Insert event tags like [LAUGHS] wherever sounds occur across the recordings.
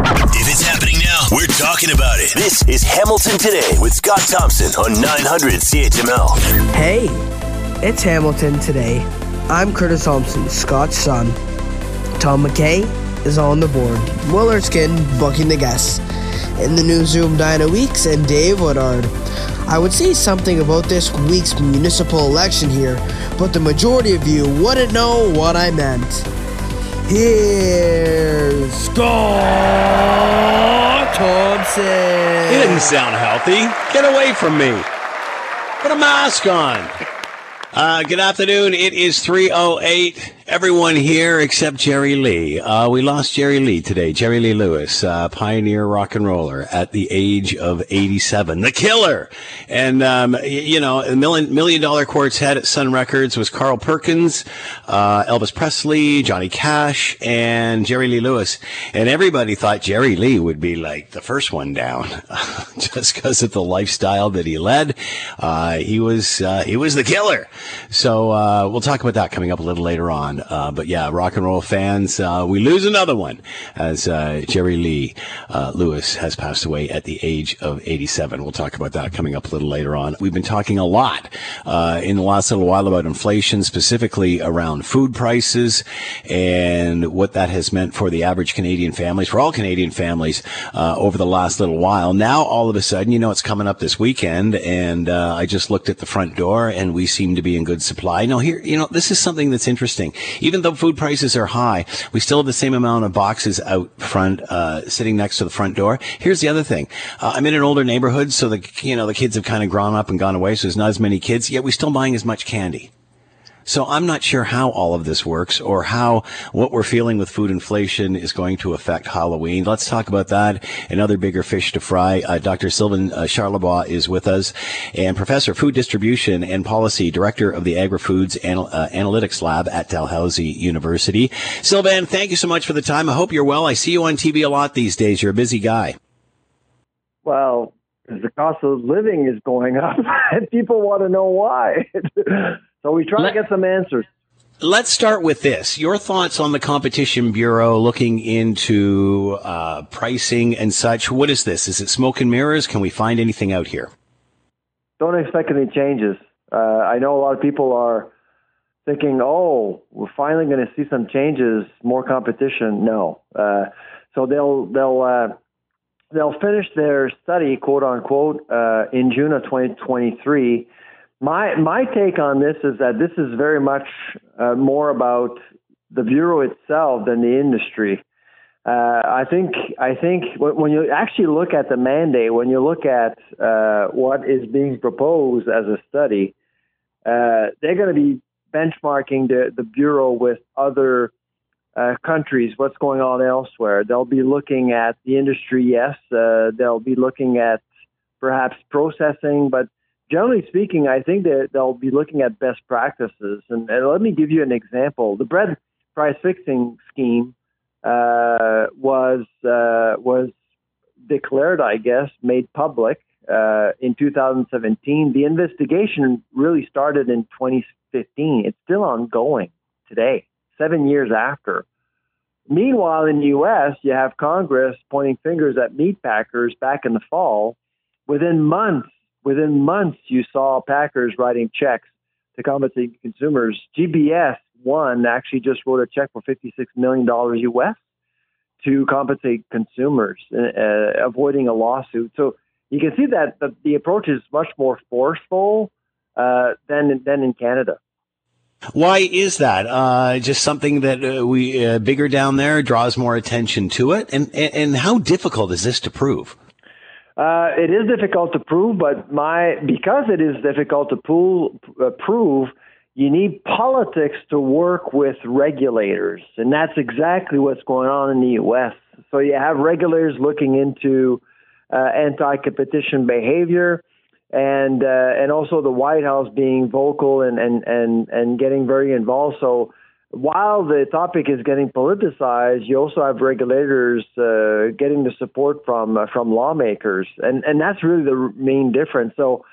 If it's happening now, we're talking about it. This is Hamilton Today with Scott Thompson on 900 CHML. Hey, it's Hamilton today. I'm Curtis Thompson, Scott's son. Tom McKay is on the board. Will Erskine booking the guests. In the newsroom, Dinah Weeks and Dave Woodard. I would say something about this week's municipal election here, but the majority of you wouldn't know what I meant. Here's Scott Thompson. He didn't sound healthy. Get away from me. Put a mask on. Uh, good afternoon. It is 308. Everyone here except Jerry Lee. Uh, we lost Jerry Lee today. Jerry Lee Lewis, uh, pioneer rock and roller at the age of 87. The killer. And, um, you know, a million, million dollar quartet at Sun Records was Carl Perkins, uh, Elvis Presley, Johnny Cash, and Jerry Lee Lewis. And everybody thought Jerry Lee would be like the first one down [LAUGHS] just because of the lifestyle that he led. Uh, he was, uh, he was the killer. So, uh, we'll talk about that coming up a little later on. Uh, but yeah, rock and roll fans, uh, we lose another one as, uh, Jerry Lee, uh, Lewis has passed away at the age of 87. We'll talk about that coming up a little later on. We've been talking a lot, uh, in the last little while about inflation, specifically around food prices and what that has meant for the average Canadian families, for all Canadian families, over the last little while. Now, all of a sudden, you know, it's coming up this weekend and, I just looked at the front door and we seem to be in good supply. Now here, you know, this is something that's interesting. Even though food prices are high, we still have the same amount of boxes out front, uh, sitting next to the front door. Here's the other thing. Uh, I'm in an older neighborhood, so the, you know, the kids have kind of grown up and gone away, so there's not as many kids, yet we're still buying as much candy. So I'm not sure how all of this works or how what we're feeling with food inflation is going to affect Halloween. Let's talk about that and other bigger fish to fry. Uh, Dr. Sylvain uh, Charlebois is with us and Professor Food Distribution and Policy, Director of the Agri-Foods Anal- uh, Analytics Lab at Dalhousie University. Sylvain, thank you so much for the time. I hope you're well. I see you on TV a lot these days. You're a busy guy. Well, the cost of living is going up, and [LAUGHS] people want to know why. [LAUGHS] so we try Let- to get some answers. Let's start with this. Your thoughts on the Competition Bureau looking into uh, pricing and such. What is this? Is it smoke and mirrors? Can we find anything out here? Don't expect any changes. Uh, I know a lot of people are thinking, "Oh, we're finally going to see some changes, more competition." No. Uh, so they'll they'll uh, they'll finish their study, quote unquote, uh, in June of 2023. My my take on this is that this is very much uh, more about the bureau itself than the industry. Uh, I think I think when you actually look at the mandate, when you look at uh, what is being proposed as a study, uh, they're going to be benchmarking the, the bureau with other uh, countries, what's going on elsewhere. They'll be looking at the industry, yes. Uh, they'll be looking at perhaps processing, but generally speaking, I think that they'll be looking at best practices. And, and let me give you an example. The bread price fixing scheme uh, was uh, was declared, I guess, made public uh, in 2017. The investigation really started in 2015. It's still ongoing today, seven years after. Meanwhile, in the U.S., you have Congress pointing fingers at meat packers back in the fall. Within months, within months, you saw packers writing checks to compensate consumers. JBS one actually just wrote a check for 56 million dollars U.S. to compensate consumers, uh, avoiding a lawsuit. So you can see that the, the approach is much more forceful uh, than than in Canada. Why is that? Uh, just something that uh, we uh, bigger down there draws more attention to it, and and how difficult is this to prove? Uh, it is difficult to prove, but my because it is difficult to uh, prove, you need politics to work with regulators, and that's exactly what's going on in the U.S. So you have regulators looking into uh, anti-competition behavior, and uh, and also the White House being vocal and and and and getting very involved. So while the topic is getting politicized, you also have regulators uh, getting the support from uh, from lawmakers, and and that's really the main difference. So,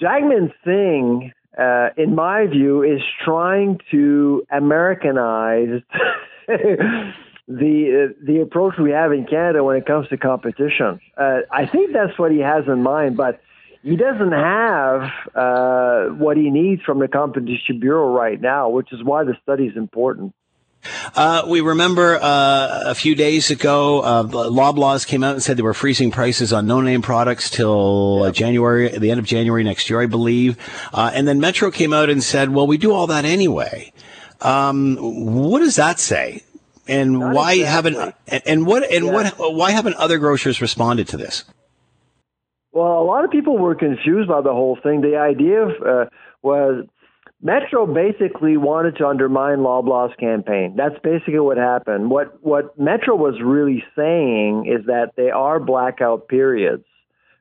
Jagmeet Singh, uh, in my view, is trying to Americanize [LAUGHS] the uh, the approach we have in Canada when it comes to competition. Uh, I think that's what he has in mind, but he doesn't have uh, what he needs from the Competition Bureau right now, which is why the study is important. Uh, we remember uh, a few days ago, uh, Loblaws came out and said they were freezing prices on no-name products till uh, January, the end of January next year, I believe. Uh, and then Metro came out and said, "Well, we do all that anyway." Um, what does that say? And Not why exactly. haven't and, and what and yeah. what why haven't other grocers responded to this? Well, a lot of people were confused by the whole thing. The idea of, uh, was Metro basically wanted to undermine Loblaw's campaign. That's basically what happened. What what Metro was really saying is that there are blackout periods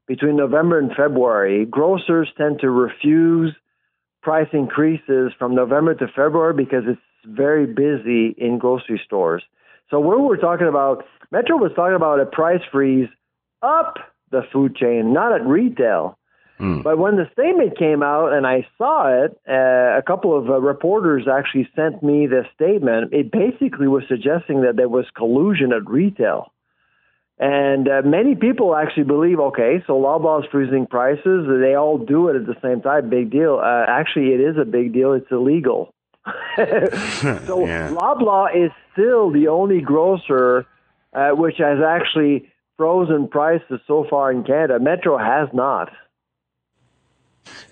between November and February. Grocers tend to refuse price increases from November to February because it's very busy in grocery stores. So what we're talking about Metro was talking about a price freeze up the food chain, not at retail. Mm. But when the statement came out and I saw it, uh, a couple of uh, reporters actually sent me the statement. It basically was suggesting that there was collusion at retail. And uh, many people actually believe, okay, so Loblaw's freezing prices, they all do it at the same time. Big deal. Uh, actually, it is a big deal. It's illegal. [LAUGHS] so yeah. Loblaw is still the only grocer uh, which has actually frozen prices so far in Canada. Metro has not.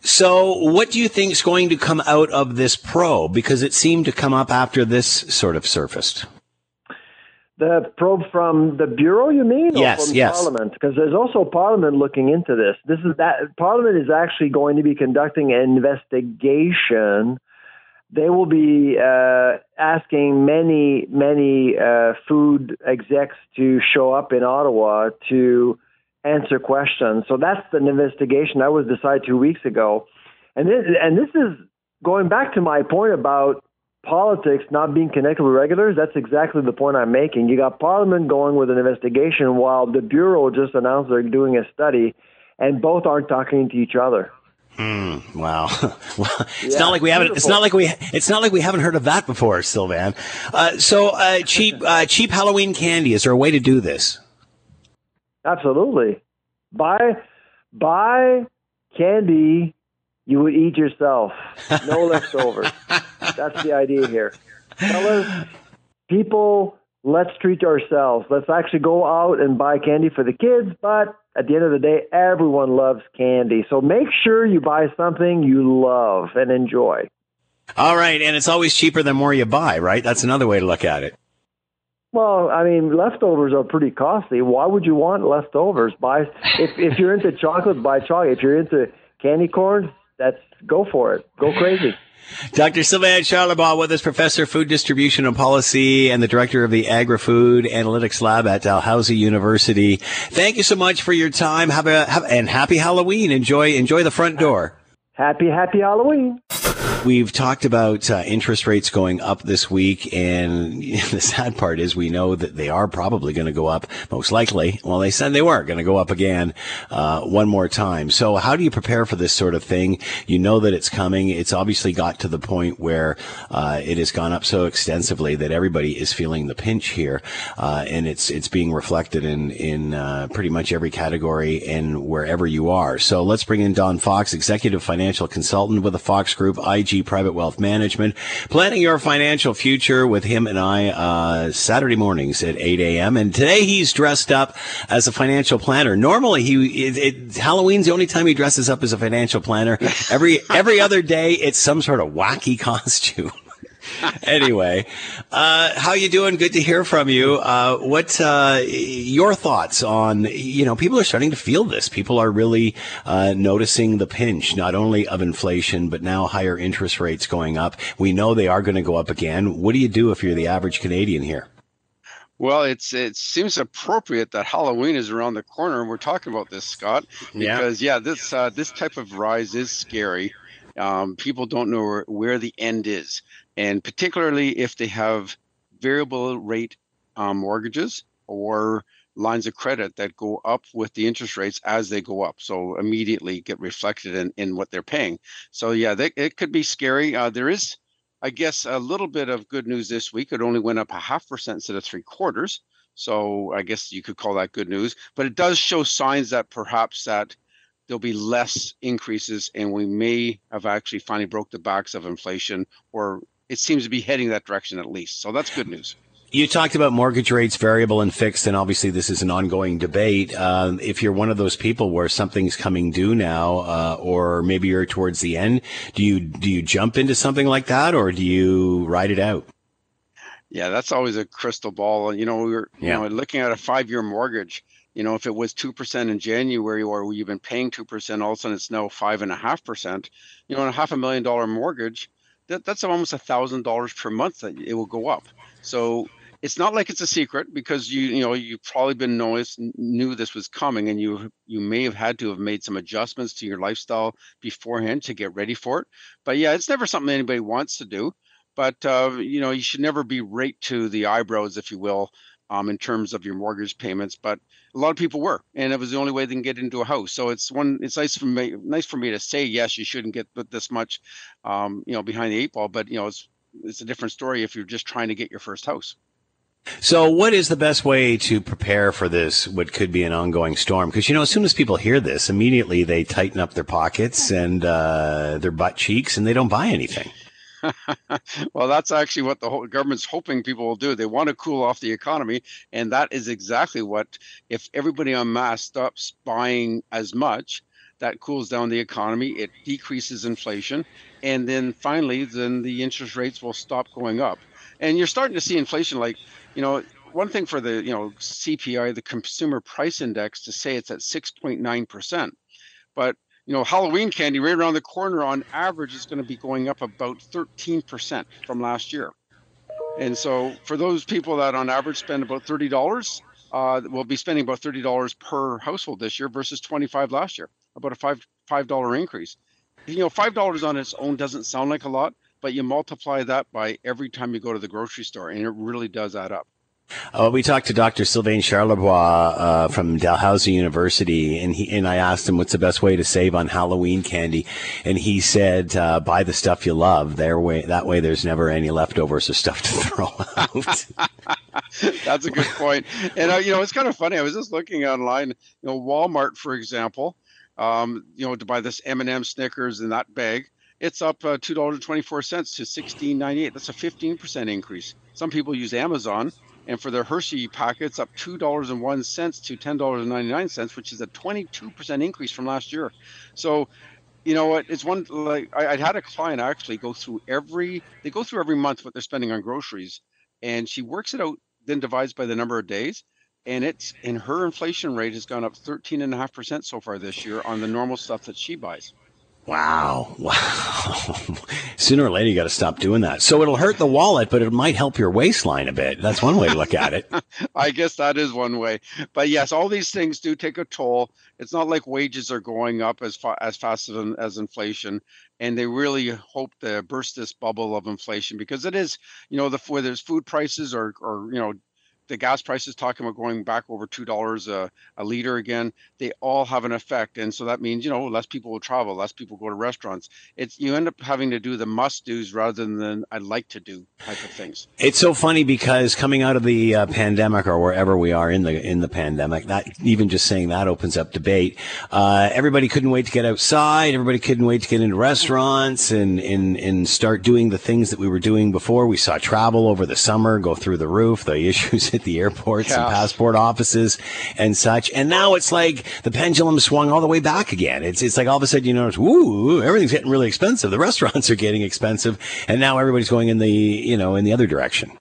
So, what do you think is going to come out of this probe? Because it seemed to come up after this sort of surfaced. The probe from the bureau, you mean? Yes, yes. Parliament, because there's also Parliament looking into this. This is that Parliament is actually going to be conducting an investigation. They will be uh, asking many, many uh, food execs to show up in Ottawa to answer questions. So that's the investigation that was decided two weeks ago. And this, and this is going back to my point about politics not being connected with regulars. That's exactly the point I'm making. You got Parliament going with an investigation while the Bureau just announced they're doing a study, and both aren't talking to each other. Mm, wow. [LAUGHS] well, it's yeah, not like we haven't. It's not like we. It's not like we haven't heard of that before, Sylvain. Uh, so uh, cheap, [LAUGHS] uh, cheap Halloween candy. Is there a way to do this? Absolutely. Buy buy candy you would eat yourself. No [LAUGHS] leftovers. That's the idea here. Fellas, people, let's treat ourselves. Let's actually go out and buy candy for the kids, but at the end of the day, everyone loves candy. So make sure you buy something you love and enjoy. All right, and it's always cheaper the more you buy, right? That's another way to look at it. Well, I mean, leftovers are pretty costly. Why would you want leftovers? Buy if if you're into chocolate, buy chocolate. If you're into candy corn, that's go for it. Go crazy. Dr. Sylvain Charlebois with us, Professor of Food Distribution and Policy and the Director of the Agri-Food Analytics Lab at Dalhousie University. Thank you so much for your time. Have a have, and happy Halloween. Enjoy enjoy the front door. Happy happy Halloween. We've talked about uh, interest rates going up this week, and [LAUGHS] the sad part is we know that they are probably going to go up, most likely. Well, they said they were going to go up again uh, one more time. So, how do you prepare for this sort of thing? You know that it's coming. It's obviously got to the point where uh, it has gone up so extensively that everybody is feeling the pinch here, uh, and it's it's being reflected in in uh, pretty much every category and wherever you are. So, let's bring in Don Fox, executive financial consultant with the Fox Group. IG Private Wealth Management. Planning your financial future with him and I uh, Saturday mornings at 8 a.m. And today he's dressed up as a financial planner. Normally, he it, it, Halloween's the only time he dresses up as a financial planner. [LAUGHS] Every every other day, it's some sort of wacky [LAUGHS] costume. [LAUGHS] anyway, uh, how you doing? Good to hear from you. Uh, what uh, your thoughts on? You know, people are starting to feel this. People are really uh, noticing the pinch, not only of inflation, but now higher interest rates going up. We know they are going to go up again. What do you do if you're the average Canadian here? Well, it's it seems appropriate that Halloween is around the corner, and we're talking about this, Scott, because yeah, yeah this uh, this type of rise is scary. Um, people don't know where, where the end is and particularly if they have variable rate um, mortgages or lines of credit that go up with the interest rates as they go up so immediately get reflected in, in what they're paying so yeah they, it could be scary uh, there is I guess a little bit of good news this week. It only went up a half percent instead of three quarters. So I guess you could call that good news. But it does show signs that perhaps that there'll be less increases and we may have actually finally broke the backs of inflation or it seems to be heading that direction at least. So that's good news. You talked about mortgage rates, variable and fixed, and obviously this is an ongoing debate. Um, if you're one of those people where something's coming due now, uh, or maybe you're towards the end, do you do you jump into something like that, or do you ride it out? Yeah, that's always a crystal ball. You know, we were yeah. you know looking at a five-year mortgage. You know, if it was two percent in January, or you've been paying two percent, all of a sudden it's now five and a half percent. You know, on a half a million dollar mortgage, that, that's almost a thousand dollars per month that it will go up. So it's not like it's a secret because you you know you've probably been noticed knew this was coming and you you may have had to have made some adjustments to your lifestyle beforehand to get ready for it but yeah it's never something anybody wants to do but uh, you know you should never be right to the eyebrows if you will um, in terms of your mortgage payments but a lot of people were and it was the only way they can get into a house so it's one it's nice for me nice for me to say yes you shouldn't get this much um, you know behind the eight ball but you know it's it's a different story if you're just trying to get your first house so, what is the best way to prepare for this, what could be an ongoing storm? Because, you know, as soon as people hear this, immediately they tighten up their pockets and uh, their butt cheeks and they don't buy anything. [LAUGHS] well, that's actually what the whole government's hoping people will do. They want to cool off the economy. And that is exactly what, if everybody en masse stops buying as much, that cools down the economy, it decreases inflation. And then finally, then the interest rates will stop going up. And you're starting to see inflation like you know, one thing for the you know CPI, the Consumer Price Index, to say it's at 6.9 percent, but you know, Halloween candy right around the corner on average is going to be going up about 13 percent from last year. And so, for those people that on average spend about thirty dollars, uh, will be spending about thirty dollars per household this year versus twenty five last year, about a five five dollar increase. You know, five dollars on its own doesn't sound like a lot, but you multiply that by every time you go to the grocery store, and it really does add up. Uh, we talked to Dr. Sylvain Charlebois uh, from Dalhousie University, and he and I asked him what's the best way to save on Halloween candy, and he said uh, buy the stuff you love. Way that way, there's never any leftovers of stuff to [LAUGHS] throw out. [LAUGHS] That's a good point. And uh, you know, it's kind of funny. I was just looking online. You know, Walmart, for example, um, you know, to buy this M&M Snickers in that bag it's up uh, two dollars twenty four cents to sixteen ninety eight. That's a fifteen percent increase. Some people use Amazon, and for their Hershey packets, up two dollars and one cents to ten dollars and ninety nine cents, which is a twenty two percent increase from last year. So, you know what? It's one like I, I had a client actually go through every they go through every month what they're spending on groceries, and she works it out, then divides by the number of days and it's and her inflation rate has gone up 13.5% so far this year on the normal stuff that she buys. Wow. [LAUGHS] Wow. Sooner or later, you got to stop doing that. So it'll hurt the wallet, but it might help your waistline a bit. That's one way to look at it. [LAUGHS] I guess that is one way. But yes, all these things do take a toll. It's not like wages are going up as, fa- as fast as, as inflation. And they really hope to burst this bubble of inflation because it is, you know, the, whether it's food prices or, or, you know, the gas prices talking about going back over two dollars a, a liter again they all have an effect. And so that means you know less people will travel less people go to restaurants. It's you end up having to do the must do's rather than i'd like to do type of things. It's so funny because coming out of the uh, pandemic or wherever we are in the in the pandemic that even just saying that opens up debate. Uh, everybody couldn't wait to get outside. Everybody couldn't wait to get into restaurants and, and and start doing the things that we were doing before. We saw travel over the summer go through the roof. The [LAUGHS] issues at the airports yeah. and passport offices and such. And now it's like the pendulum swung all the way back again. It's it's like all of a sudden you notice, ooh, everything's getting really expensive. The [LAUGHS] restaurants are getting expensive, and now everybody's going in the you know in the other direction.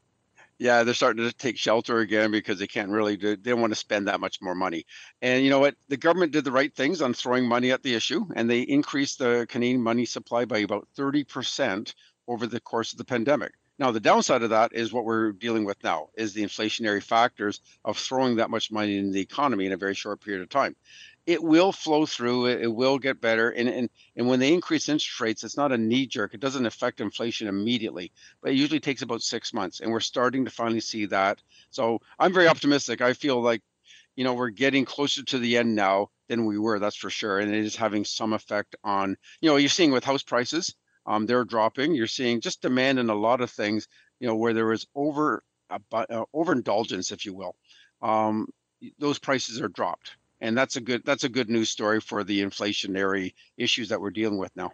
Yeah, they're starting to take shelter again because they can't really do, they don't want to spend that much more money. And you know what? The government did the right things on throwing money at the issue, and they increased the Canadian money supply by about 30% over the course of the pandemic. Now, the downside of that is what we're dealing with now is the inflationary factors of throwing that much money in the economy in a very short period of time. It will flow through, it, will get better. And, and, and when they increase interest rates, it's not a knee jerk. It doesn't affect inflation immediately, but it usually takes about six months. And we're starting to finally see that. So I'm very optimistic. I feel like, you know, we're getting closer to the end now than we were, that's for sure. And it is having some effect on, you know, you're seeing with house prices um, they're dropping. You're seeing just demand in a lot of things, you know, where there was over uh, overindulgence, if you will. Um, those prices are dropped, and that's a good that's a good news story for the inflationary issues that we're dealing with now.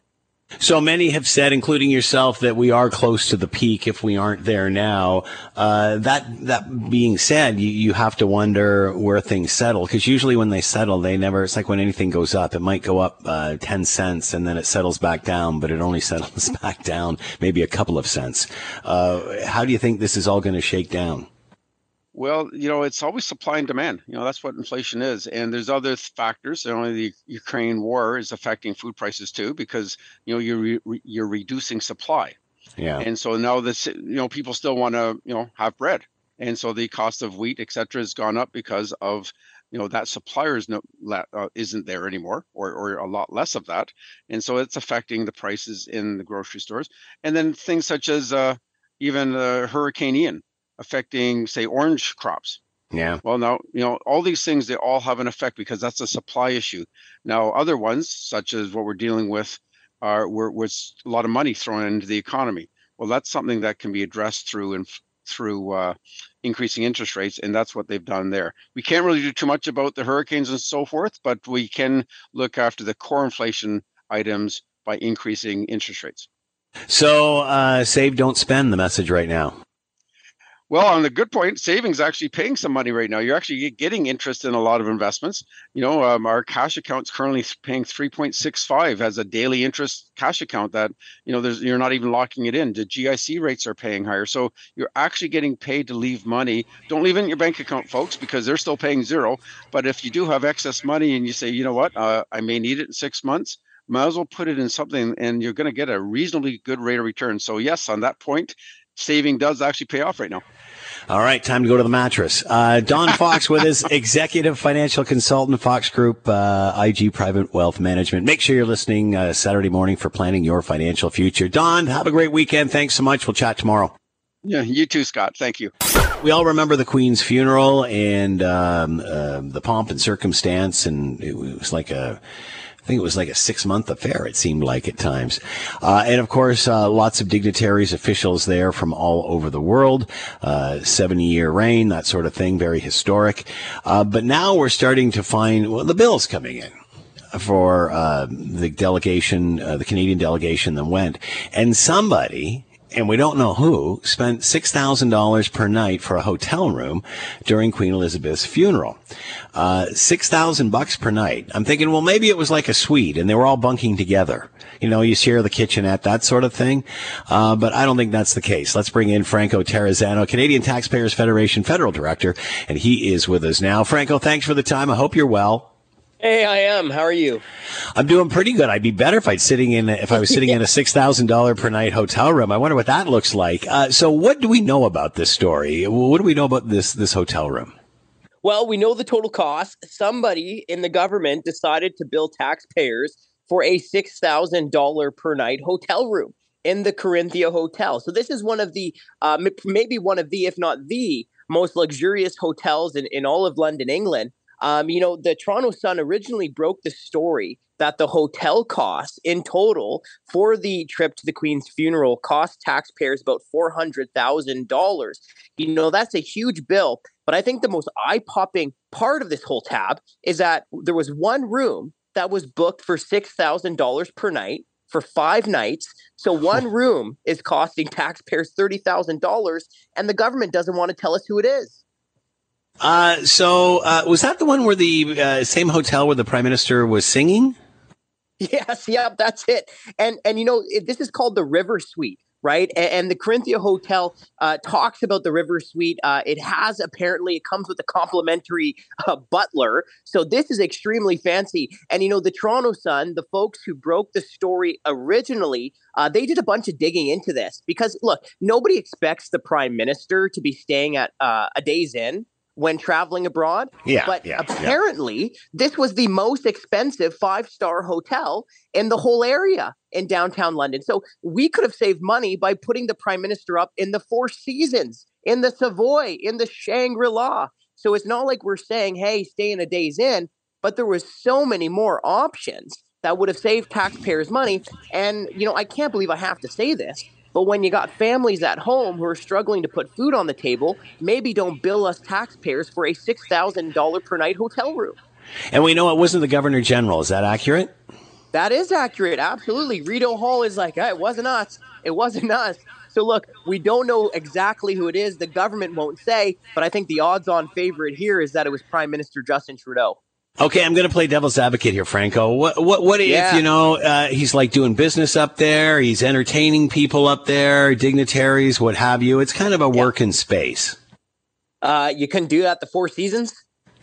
So many have said, including yourself, that we are close to the peak if we aren't there now. Uh, that that being said, you, you have to wonder where things settle because usually when they settle, they never. It's like when anything goes up, it might go up uh, ten cents and then it settles back down, but it only [LAUGHS] settles back down maybe a couple of cents. Uh, how do you think this is all going to shake down? Well, you know, it's always supply and demand. You know, that's what inflation is. And there's other factors. You know, the Ukraine war is affecting food prices too because, you know, you're re- you're reducing supply. Yeah. And so now this, you know, people still want to, you know, have bread. And so the cost of wheat, et cetera, has gone up because of, you know, that supplier is no, uh, isn't there anymore or, or a lot less of that. And so it's affecting the prices in the grocery stores. And then things such as uh, even uh, Hurricane Ian affecting, say, orange crops. Yeah. Well, now, you know, all these things, they all have an effect because that's a supply issue. Now, other ones, such as what we're dealing with, are where was a lot of money thrown into the economy. Well, that's something that can be addressed through and through uh, increasing interest rates, and that's what they've done there. We can't really do too much about the hurricanes and so forth, but we can look after the core inflation items by increasing interest rates. So, uh, save, don't spend the message right now. Well, on the good point, savings actually paying some money right now. You're actually getting interest in a lot of investments. You know, um, our cash account's currently paying 3.65 as a daily interest cash account. That you know, there's you're not even locking it in. The GIC rates are paying higher, so you're actually getting paid to leave money. Don't leave it in your bank account, folks, because they're still paying zero. But if you do have excess money and you say, you know what, uh, I may need it in six months, might as well put it in something, and you're going to get a reasonably good rate of return. So yes, on that point, saving does actually pay off right now. All right, time to go to the mattress. Uh, Don [LAUGHS] Fox with his executive financial consultant, Fox Group, uh, IG Private Wealth Management. Make sure you're listening uh, Saturday morning for planning your financial future. Don, have a great weekend. Thanks so much. We'll chat tomorrow. Yeah, you too, Scott. Thank you. We all remember the Queen's funeral and um, uh, the pomp and circumstance, and it was like a I think it was like a six month affair, it seemed like at times. Uh, and of course, uh, lots of dignitaries, officials there from all over the world, uh, 70 year reign, that sort of thing, very historic. Uh, but now we're starting to find, well, the bills coming in for uh, the delegation, uh, the Canadian delegation that went, and somebody and we don't know who, spent $6,000 per night for a hotel room during Queen Elizabeth's funeral. Uh, 6,000 bucks per night. I'm thinking, well, maybe it was like a suite and they were all bunking together. You know, you share the kitchenette, that sort of thing. Uh, but I don't think that's the case. Let's bring in Franco Terrazzano, Canadian Taxpayers Federation Federal Director, and he is with us now. Franco, thanks for the time. I hope you're well. Hey, I am. How are you? I'm doing pretty good. I'd be better if I'd sitting in if I was sitting yeah. in a [LAUGHS] six thousand dollar per night hotel room. I wonder what that looks like. Uh, so, what do we know about this story? What do we know about this this hotel room? Well, we know the total cost. Somebody in the government decided to bill taxpayers for a six thousand dollar per night hotel room in the Corinthia Hotel. So this is one of the uh, maybe one of the, if not the most luxurious hotels in, in all of London, England. Um, you know, the Toronto Sun originally broke the story that the hotel costs in total for the trip to the Queen's funeral cost taxpayers about $400,000. You know, that's a huge bill. But I think the most eye popping part of this whole tab is that there was one room that was booked for $6,000 per night for five nights. So [LAUGHS] one room is costing taxpayers $30,000, and the government doesn't want to tell us who it is. Uh, so uh, was that the one where the uh, same hotel where the prime minister was singing? Yes, yeah, that's it. And and you know it, this is called the River Suite, right? And, and the Corinthia Hotel uh, talks about the River Suite. Uh, it has apparently it comes with a complimentary uh, butler, so this is extremely fancy. And you know the Toronto Sun, the folks who broke the story originally, uh, they did a bunch of digging into this because look, nobody expects the prime minister to be staying at uh, a Days Inn when traveling abroad. Yeah. But yeah, apparently, yeah. this was the most expensive five star hotel in the whole area in downtown London. So we could have saved money by putting the prime minister up in the Four Seasons, in the Savoy, in the Shangri La. So it's not like we're saying, hey, stay in a Days Inn, but there was so many more options that would have saved taxpayers money. And, you know, I can't believe I have to say this, but when you got families at home who are struggling to put food on the table, maybe don't bill us taxpayers for a $6,000 per night hotel room. And we know it wasn't the governor general. Is that accurate? That is accurate. Absolutely. Rideau Hall is like, hey, it wasn't us. It wasn't us. So look, we don't know exactly who it is. The government won't say, but I think the odds-on favorite here is that it was Prime Minister Justin Trudeau. Okay, I'm going to play devil's advocate here, Franco. What, what, what yeah. if, you know, uh, he's like doing business up there, he's entertaining people up there, dignitaries, what have you. It's kind of a yeah. working space. Uh, you couldn't do that the Four Seasons?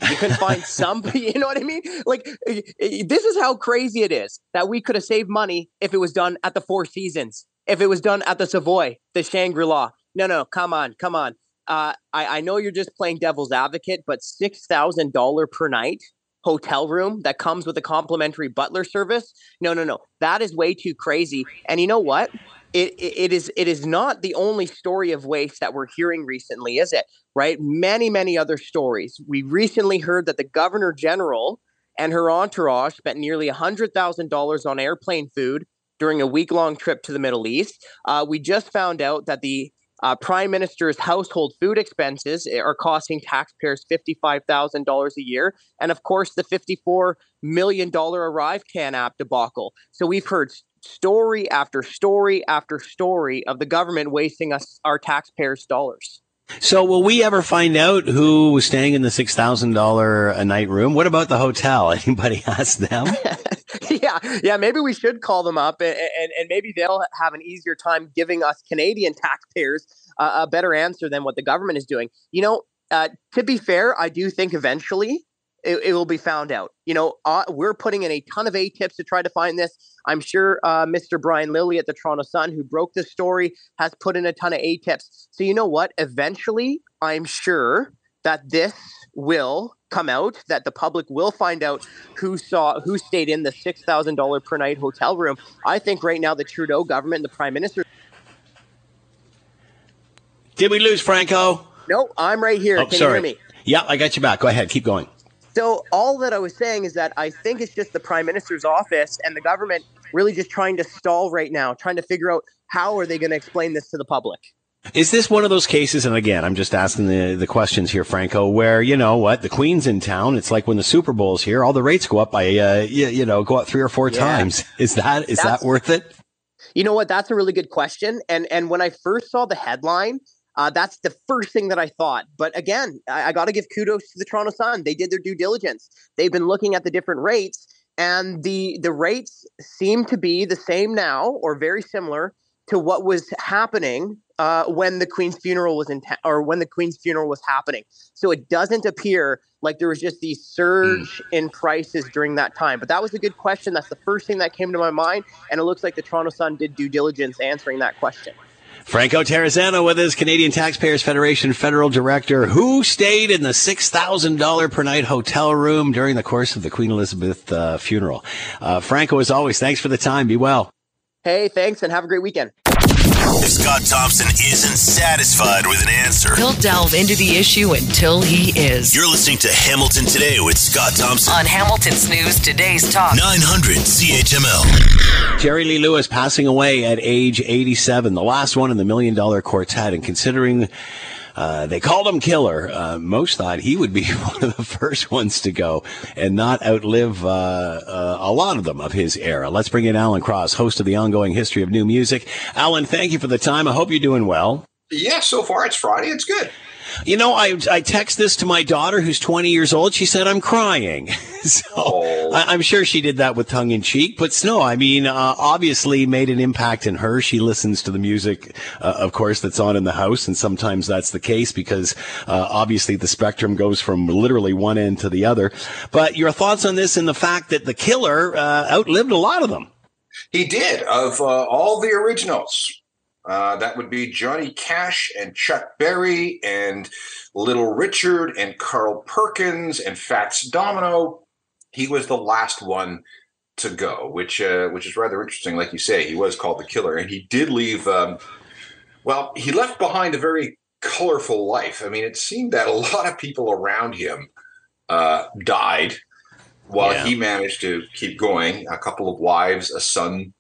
You couldn't find [LAUGHS] somebody, you know what I mean? Like, this is how crazy it is that we could have saved money if it was done at the Four Seasons, if it was done at the Savoy, the Shangri La. No, no, come on, come on. Uh, I, I know you're just playing devil's advocate, but $6,000 per night hotel room that comes with a complimentary butler service. No, no, no. That is way too crazy. And you know what? It, it, is it is not the only story of waste that we're hearing recently, is it? Right? Many, many other stories. We recently heard that the governor general and her entourage spent nearly $100,000 on airplane food during a week long trip to the Middle East. Uh, we just found out that the uh, Prime Minister's household food expenses eh, are costing taxpayers $55,000 a year. And of course, the $54 million ArriveCAN app debacle. So we've heard story after story after story of the government wasting us our taxpayers' dollars. So, will we ever find out who was staying in the six thousand dollar a night room? What about the hotel? [LAUGHS] Anybody ask them? [LAUGHS] [LAUGHS] yeah, yeah. Maybe we should call them up, and, and, and maybe they'll have an easier time giving us Canadian taxpayers uh, a better answer than what the government is doing. You know, uh, to be fair, I do think eventually it, it, will be found out. You know, uh, we're putting in a ton of ATIPs to try to find this. I'm sure uh, Mr. Brian Lilley at the Toronto Sun, who broke this story, has put in a ton of ATIPs. So, you know what? Eventually, I'm sure that this will come out, that the public will find out who saw, who stayed in the $6,000 per night hotel room. I think right now the Trudeau government, and the Prime Minister. Did we lose Franco? No, I'm right here. Oh, Can sorry. you hear me? Yeah, I got you back. Go ahead. Keep going. So all that I was saying is that I think it's just the prime minister's office and the government really just trying to stall right now, trying to figure out how are they going to explain this to the public. Is this one of those cases? And again, I'm just asking the, the questions here, Franco, where, you know what, the Queen's in town. It's like when the Super Bowl's here, all the rates go up by, uh, you, you know, go up three or four yeah. times. [LAUGHS] Is that, is That's, that worth it? You know what? That's a really good question. And, and when I first saw the headline, uh, that's the first thing that I thought. But again, I, I got to give kudos to the Toronto Sun. They did their due diligence. They've been looking at the different rates, and the the rates seem to be the same now or very similar to what was happening uh, when the Queen's funeral was in ta- or when the Queen's funeral was happening. So it doesn't appear like there was just the surge mm. in prices during that time. But that was a good question. That's the first thing that came to my mind, and it looks like the Toronto Sun did due diligence answering that question. Franco Terrazzano with us, Canadian Taxpayers Federation federal director, who stayed in the $6,000 per night hotel room during the course of the Queen Elizabeth uh, funeral. Uh, Franco, as always, thanks for the time. Be well. Hey, thanks, and have a great weekend. If Scott Thompson isn't satisfied with an answer, he'll delve into the issue until he is. You're listening to Hamilton Today with Scott Thompson on Hamilton's News Today's Talk 900 CHML. Jerry Lee Lewis passing away at age 87, the last one in the Million Dollar Quartet, and considering uh, they called him killer. Uh, most thought he would be [LAUGHS] one of the first ones to go and not outlive uh, uh, a lot of them of his era. Let's bring in Alan Cross, host of the ongoing history of new music. Alan, thank you for the time. I hope you're doing well. Yeah, so far it's Friday. It's good. You know, I, I text this to my daughter who's 20 years old. She said, I'm crying. [LAUGHS] so oh. I, am sure she did that with tongue in cheek, but no, I mean, uh, obviously made an impact in her. She listens to the music, uh, of course, that's on in the house. And sometimes that's the case because, uh, obviously the spectrum goes from literally one end to the other. But your thoughts on this and the fact that the killer, uh, outlived a lot of them. He did of uh, all the originals. Uh, that would be Johnny Cash and Chuck Berry and Little Richard and Carl Perkins and Fats Domino. He was the last one to go, which uh, which is rather interesting. Like you say, he was called the killer, and he did leave. Um, well, he left behind a very colorful life. I mean, it seemed that a lot of people around him uh, died while Yeah. he managed to keep going. A couple of wives, a son.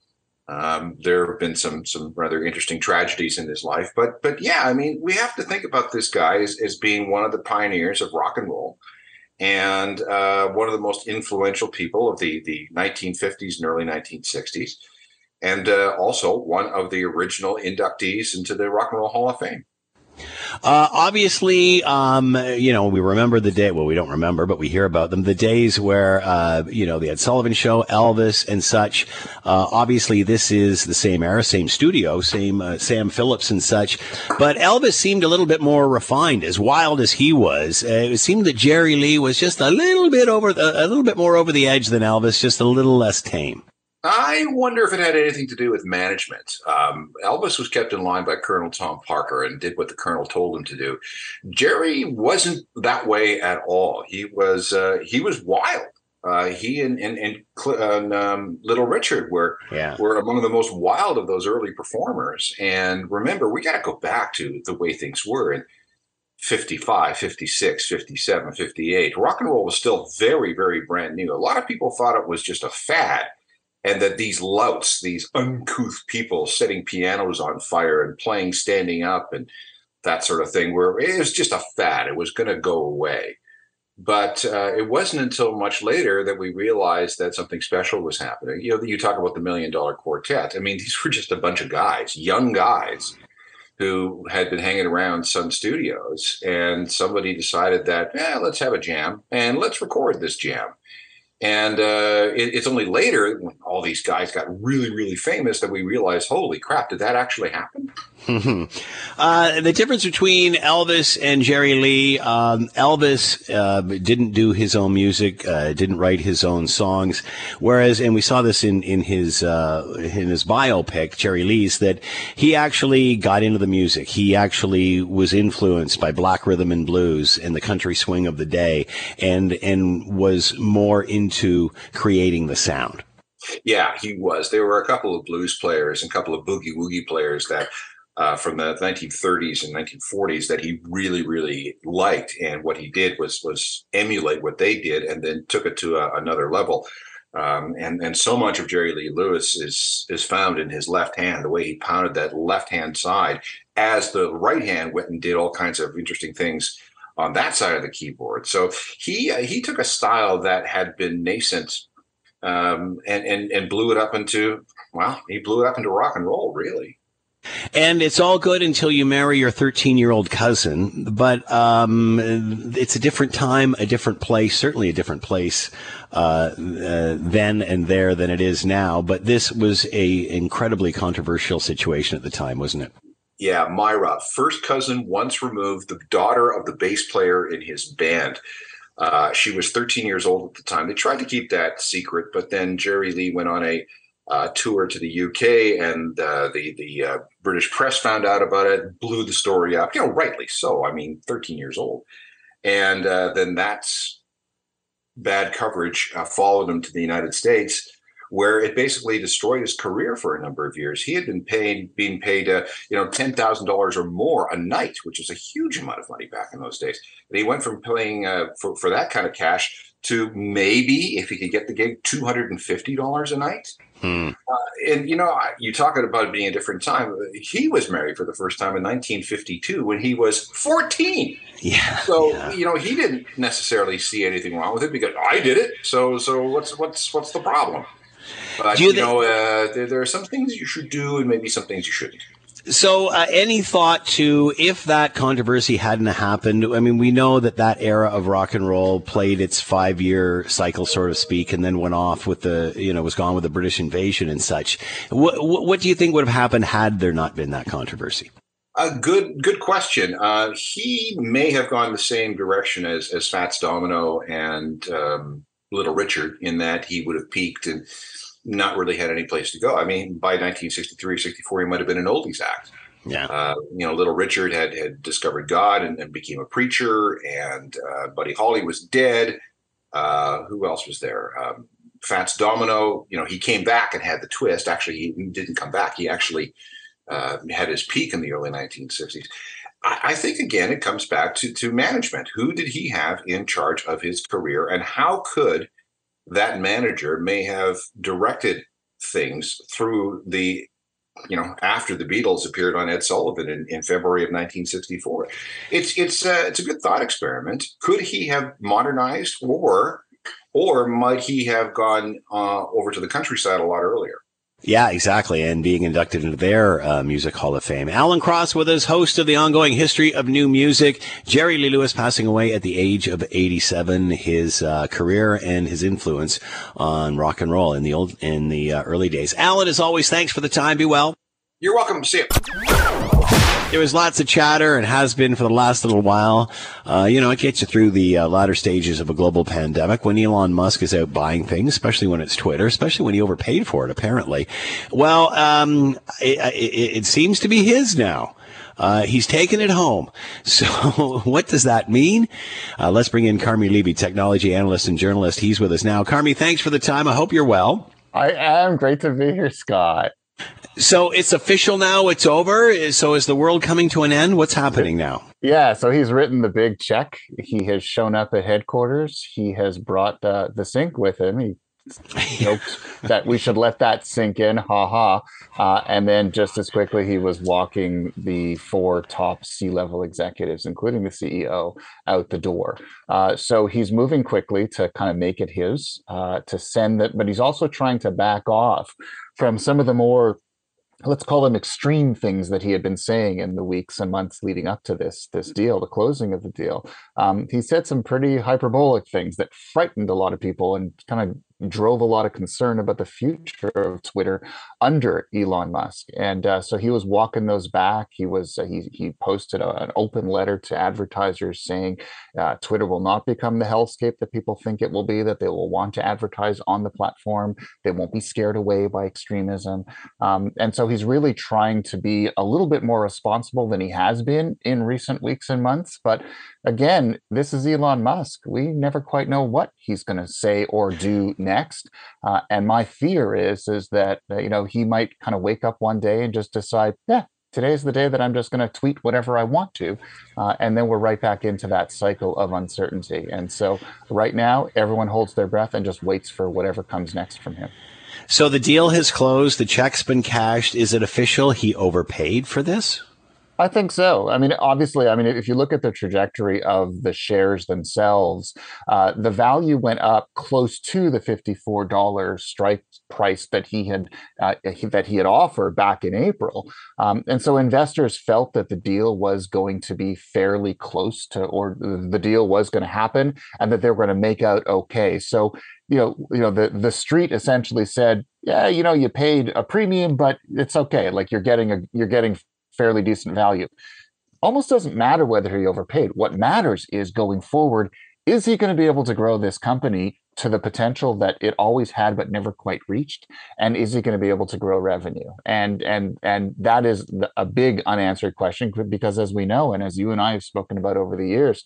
Um, there have been some some rather interesting tragedies in his life, but but yeah, I mean, we have to think about this guy as, as being one of the pioneers of rock and roll, and uh, one of the most influential people of the the 1950s and early 1960s, and uh, also one of the original inductees into the Rock and Roll Hall of Fame. Uh, obviously, um, you know, we remember the day. Well, we don't remember, but we hear about them. The days where, uh, you know, the Ed Sullivan Show, Elvis, and such. Uh, obviously, this is the same era, same studio, same uh, Sam Phillips and such. But Elvis seemed a little bit more refined, as wild as he was. Uh, it seemed that Jerry Lee was just a little bit over, a little bit more over the edge than Elvis, just a little less tame. I wonder if it had anything to do with management. Um, Elvis was kept in line by Colonel Tom Parker and did what the colonel told him to do. Jerry wasn't that way at all. He was uh, he was wild. Uh, he and and, and, Cl- and um, Little Richard were Yeah. were among the most wild of those early performers. And remember, we got to go back to the way things were in 55, 56, 57, 58. Rock and roll was still very, very brand new. A lot of people thought it was just a fad and that these louts, these uncouth people setting pianos on fire and playing standing up and that sort of thing, were it was just a fad. It was going to go away. But uh, it wasn't until much later that we realized that something special was happening. You know, you talk about the Million Dollar Quartet. I mean, [LAUGHS] these were just a bunch of guys, young guys, who had been hanging around Sun Studios, and somebody decided that, yeah, let's have a jam and let's record this jam. And uh, it, it's only later when all these guys got really, really famous that we realized, holy crap, did that actually happen? Uh, the difference between Elvis and Jerry Lee, um, Elvis uh, didn't do his own music, uh, didn't write his own songs, whereas, and we saw this in in his uh, in his biopic, Jerry Lee's, that he actually got into the music. He actually was influenced by black rhythm and blues and the country swing of the day, and and was more into creating the sound. Yeah, he was. There were a couple of blues players and a couple of boogie woogie players that uh, from the 1930s and 1940s that he really, really liked. And what he did was was emulate what they did, and then took it to a, another level. Um, and and so much of Jerry Lee Lewis is is found in his left hand, the way he pounded that left hand side, as the right hand went and did all kinds of interesting things on that side of the keyboard. So he uh, he took a style that had been nascent um, and and and blew it up into well, he blew it up into rock and roll, really. And it's all good until you marry your 13 year old cousin, but um, it's a different time, a different place, certainly a different place uh, uh, then and there than it is now. But this was a incredibly controversial situation at the time, wasn't it? Yeah, Myra, first cousin once removed, the daughter of the bass player in his band. Uh, she was 13 years old at the time. They tried to keep that secret, but then Jerry Lee went on a uh, tour to the UK, and uh, the the uh, British press found out about it, blew the story up. You know, rightly so. I mean, 13 years old, and uh, then that's bad coverage uh, followed him to the United States, where it basically destroyed his career for a number of years. He had been paid, being paid, uh, you know, ten thousand dollars or more a night, which is a huge amount of money back in those days. And he went from paying uh, for for that kind of cash to maybe, if he could get the gig, two hundred and fifty dollars a night. Hmm. Uh, and you know, you talking about being a different time. He was married for the first time in 1952 when he was 14. Yeah. So yeah. you know, he didn't necessarily see anything wrong with it because I did it. So so what's what's what's the problem? But you you, know, uh, there, there are some things you should do and maybe some things you shouldn't. So, uh, any thought to if that controversy hadn't happened? I mean, we know that that era of rock and roll played its five year cycle, sort of speak, and then went off with the, you know, was gone with the British invasion and such. What, what do you think would have happened had there not been that controversy? A good good question. Uh, he may have gone the same direction as as Fats Domino and um, Little Richard in that he would have peaked and not really had any place to go. I mean, by 1963, 64, he might have been an oldies act. Yeah. Uh, you know, Little Richard had had discovered God and, and became a preacher, and uh, Buddy Holly was dead. Uh, who else was there? Um, Fats Domino. You know, he came back and had the twist. Actually, he didn't come back. He actually uh, had his peak in the early 1960s. I, I think again, it comes back to to management. Who did he have in charge of his career, and how could that manager may have directed things through the you know after the Beatles appeared on Ed Sullivan in, in February of 1964. It's it's uh, it's a good thought experiment. Could he have modernized, or or might he have gone uh, over to the countryside a lot earlier? Yeah, exactly. And being inducted into their uh, Music Hall of Fame. Alan Cross with us, host of the ongoing history of new music. Jerry Lee Lewis passing away at the age of 87. His uh, career and his influence on rock and roll in the old, in the uh, early days. Alan, as always, thanks for the time. Be well. You're welcome. See you. There was lots of chatter and has been for the last little while. Uh, you know, it gets you through the uh, latter stages of a global pandemic when Elon Musk is out buying things, especially when it's Twitter, especially when he overpaid for it, apparently. Well, um, it, it, it seems to be his now. Uh, he's taken it home. [LAUGHS] So what does that mean? Uh, let's bring in Carmi Levy, technology analyst and journalist. He's with us now. Carmi, thanks for the time. I hope you're well. I am. Great to be here, Scott. So it's official now. It's over. So is the world coming to an end? What's happening now? Yeah. So he's written the big check. He has shown up at headquarters. He has brought uh, the sink with him. He [LAUGHS] joked that we should let that sink in. Ha ha. Uh, and then just as quickly, he was walking the four top C level executives, including the CEO, out the door. Uh, so he's moving quickly to kind of make it his, uh, to send that, but he's also trying to back off from some of the more let's call them extreme things that he had been saying in the weeks and months leading up to this this deal, the closing of the deal. Um, he said some pretty hyperbolic things that frightened a lot of people and kind of drove a lot of concern about the future of Twitter under Elon Musk. And uh, so he was walking those back. He was uh, he he posted a, an open letter to advertisers saying uh, Twitter will not become the hellscape that people think it will be. That they will want to advertise on the platform. They won't be scared away by extremism. Um, and so he's really trying to be a little bit more responsible than he has been in recent weeks and months. But again, this is Elon Musk. We never quite know what he's going to say or do. Uh, and my fear is is that uh, you know he might kind of wake up one day and just decide, yeah, today's the day that I'm just going to tweet whatever I want to, uh, and then we're right back into that cycle of uncertainty. And so right now, everyone holds their breath and just waits for whatever comes next from him. So the deal has closed. The check's been cashed. Is it official? He overpaid for this. I think so. I mean, obviously, I mean, if you look at the trajectory of the shares themselves, uh, the value went up close to the fifty-four dollars strike price that he had uh, that he had offered back in April, um, and so investors felt that the deal was going to be fairly close to, or the deal was going to happen, and that they were going to make out okay. So you know, you know, the the street essentially said, yeah, you know, you paid a premium, but it's okay. Like you're getting a you're getting fairly decent value. Almost doesn't matter whether he overpaid. What matters is going forward, is he going to be able to grow this company to the potential that it always had but never quite reached and is he going to be able to grow revenue and and and that is a big unanswered question because as we know and as you and I have spoken about over the years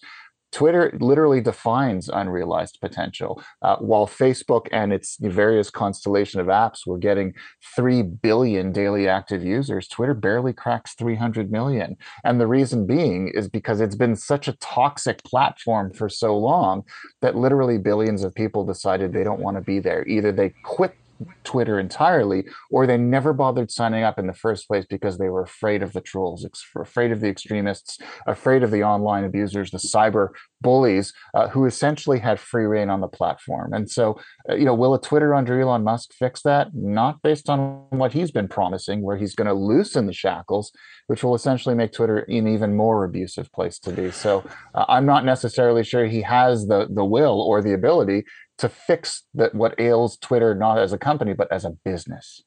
Twitter literally defines unrealized potential. Uh, while Facebook and its various constellation of apps were getting 3 billion daily active users, Twitter barely cracks 300 million. And the reason being is because it's been such a toxic platform for so long that literally billions of people decided they don't want to be there. Either they quit Twitter entirely, or they never bothered signing up in the first place because they were afraid of the trolls, afraid of the extremists, afraid of the online abusers, the cyber bullies uh, who essentially had free reign on the platform. And so, uh, you know, will a Twitter under Elon Musk fix that? Not based on what he's been promising, where he's going to loosen the shackles, which will essentially make Twitter an even more abusive place to be. So uh, I'm not necessarily sure he has the the will or the ability to fix that what ails Twitter not as a company but as a business.